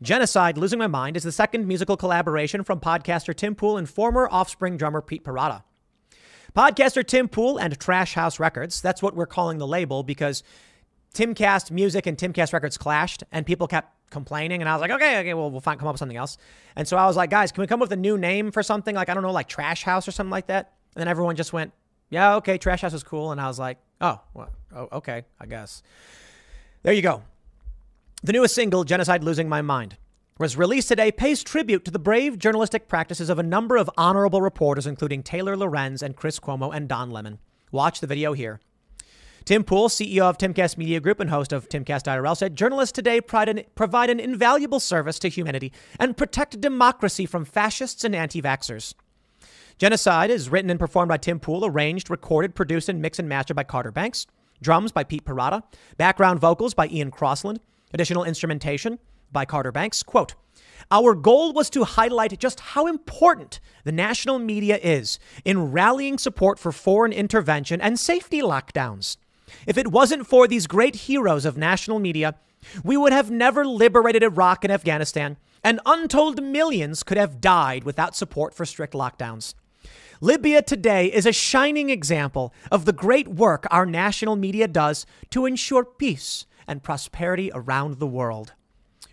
Genocide Losing My Mind is the second musical collaboration from podcaster Tim Pool and former Offspring drummer Pete Parada. Podcaster Tim Pool and Trash House Records, that's what we're calling the label because Timcast Music and Timcast Records clashed and people kept complaining. And I was like, okay, okay, well, we'll find, come up with something else. And so I was like, guys, can we come up with a new name for something? Like, I don't know, like Trash House or something like that. And then everyone just went, yeah, okay, Trash House is cool. And I was like, oh, well, oh, okay, I guess. There you go. The newest single, Genocide Losing My Mind, was released today, pays tribute to the brave journalistic practices of a number of honorable reporters, including Taylor Lorenz and Chris Cuomo and Don Lemon. Watch the video here. Tim Pool, CEO of Timcast Media Group and host of Timcast IRL, said journalists today provide an invaluable service to humanity and protect democracy from fascists and anti vaxxers. Genocide is written and performed by Tim Pool, arranged, recorded, produced, and mixed and mastered by Carter Banks. Drums by Pete Parada. Background vocals by Ian Crossland. Additional instrumentation by Carter Banks. Quote, our goal was to highlight just how important the national media is in rallying support for foreign intervention and safety lockdowns. If it wasn't for these great heroes of national media, we would have never liberated Iraq and Afghanistan, and untold millions could have died without support for strict lockdowns. Libya today is a shining example of the great work our national media does to ensure peace and prosperity around the world.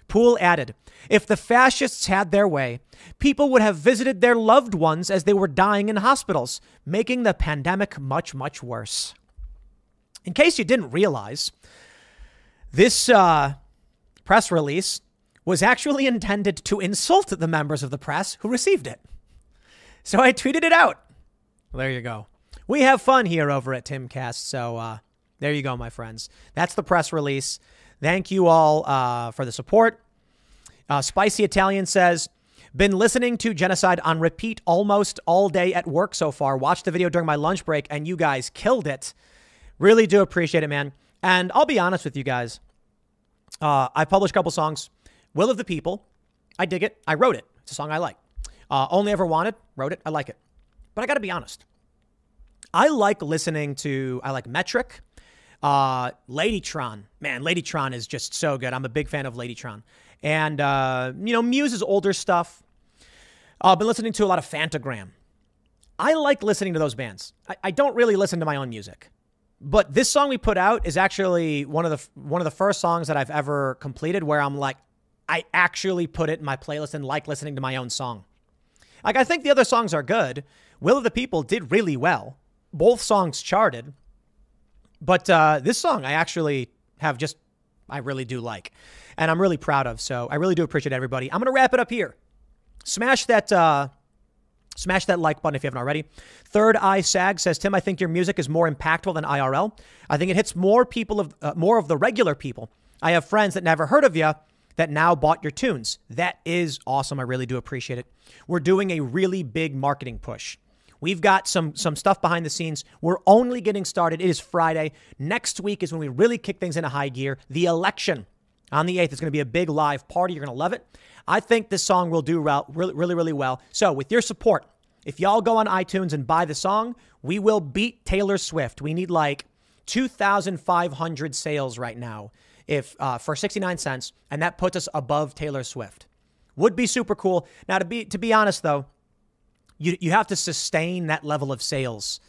Pool added, if the fascists had their way, people would have visited their loved ones as they were dying in hospitals, making the pandemic much, much worse. In case you didn't realize, this uh, press release was actually intended to insult the members of the press who received it. So I tweeted it out. There you go. We have fun here over at Timcast. So uh, there you go, my friends. That's the press release. Thank you all uh, for the support. Uh, Spicy Italian says, been listening to Genocide on repeat almost all day at work so far. Watched the video during my lunch break, and you guys killed it. Really do appreciate it, man. And I'll be honest with you guys. Uh, I published a couple songs. Will of the People, I dig it. I wrote it. It's a song I like. Uh, Only Ever Wanted, wrote it. I like it. But I got to be honest. I like listening to, I like Metric, uh, Ladytron. Man, Ladytron is just so good. I'm a big fan of Ladytron. And, uh, you know, Muse's older stuff. I've been listening to a lot of Phantogram. I like listening to those bands. I, I don't really listen to my own music. But this song we put out is actually one of the one of the first songs that I've ever completed where I'm like, I actually put it in my playlist and like listening to my own song. Like, I think the other songs are good. Will of the People did really well. Both songs charted. But uh, this song, I actually have just, I really do like. And I'm really proud of. So I really do appreciate everybody. I'm to wrap it up here. Smash that. Uh, Smash that like button if you haven't already. Third Eye Sag says, Tim, I think your music is more impactful than IRL. I think it hits more people of uh, more of the regular people. I have friends that never heard of you that now bought your tunes. That is awesome. I really do appreciate it. We're doing a really big marketing push. We've got some some stuff behind the scenes. We're only getting started. It is Friday. Next week is when we really kick things into high gear. The election on the 8th is going to be a big live party. You're going to love it. I think this song will do really, really, really well. So, with your support, if y'all go on iTunes and buy the song, we will beat Taylor Swift. We need like 2,500 sales right now if uh, for 69 cents, and that puts us above Taylor Swift. Would be super cool. Now, to be to be honest though, you you have to sustain that level of sales.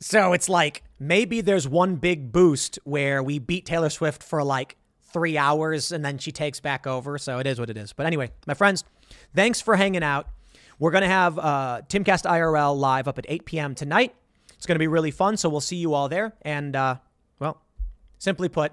So it's like maybe there's one big boost where we beat Taylor Swift for like three hours and then she takes back over. So it is what it is. But anyway, my friends, thanks for hanging out. We're going to have uh, Timcast IRL live up at 8 p.m. tonight. It's going to be really fun. So we'll see you all there. And, uh, well, simply put,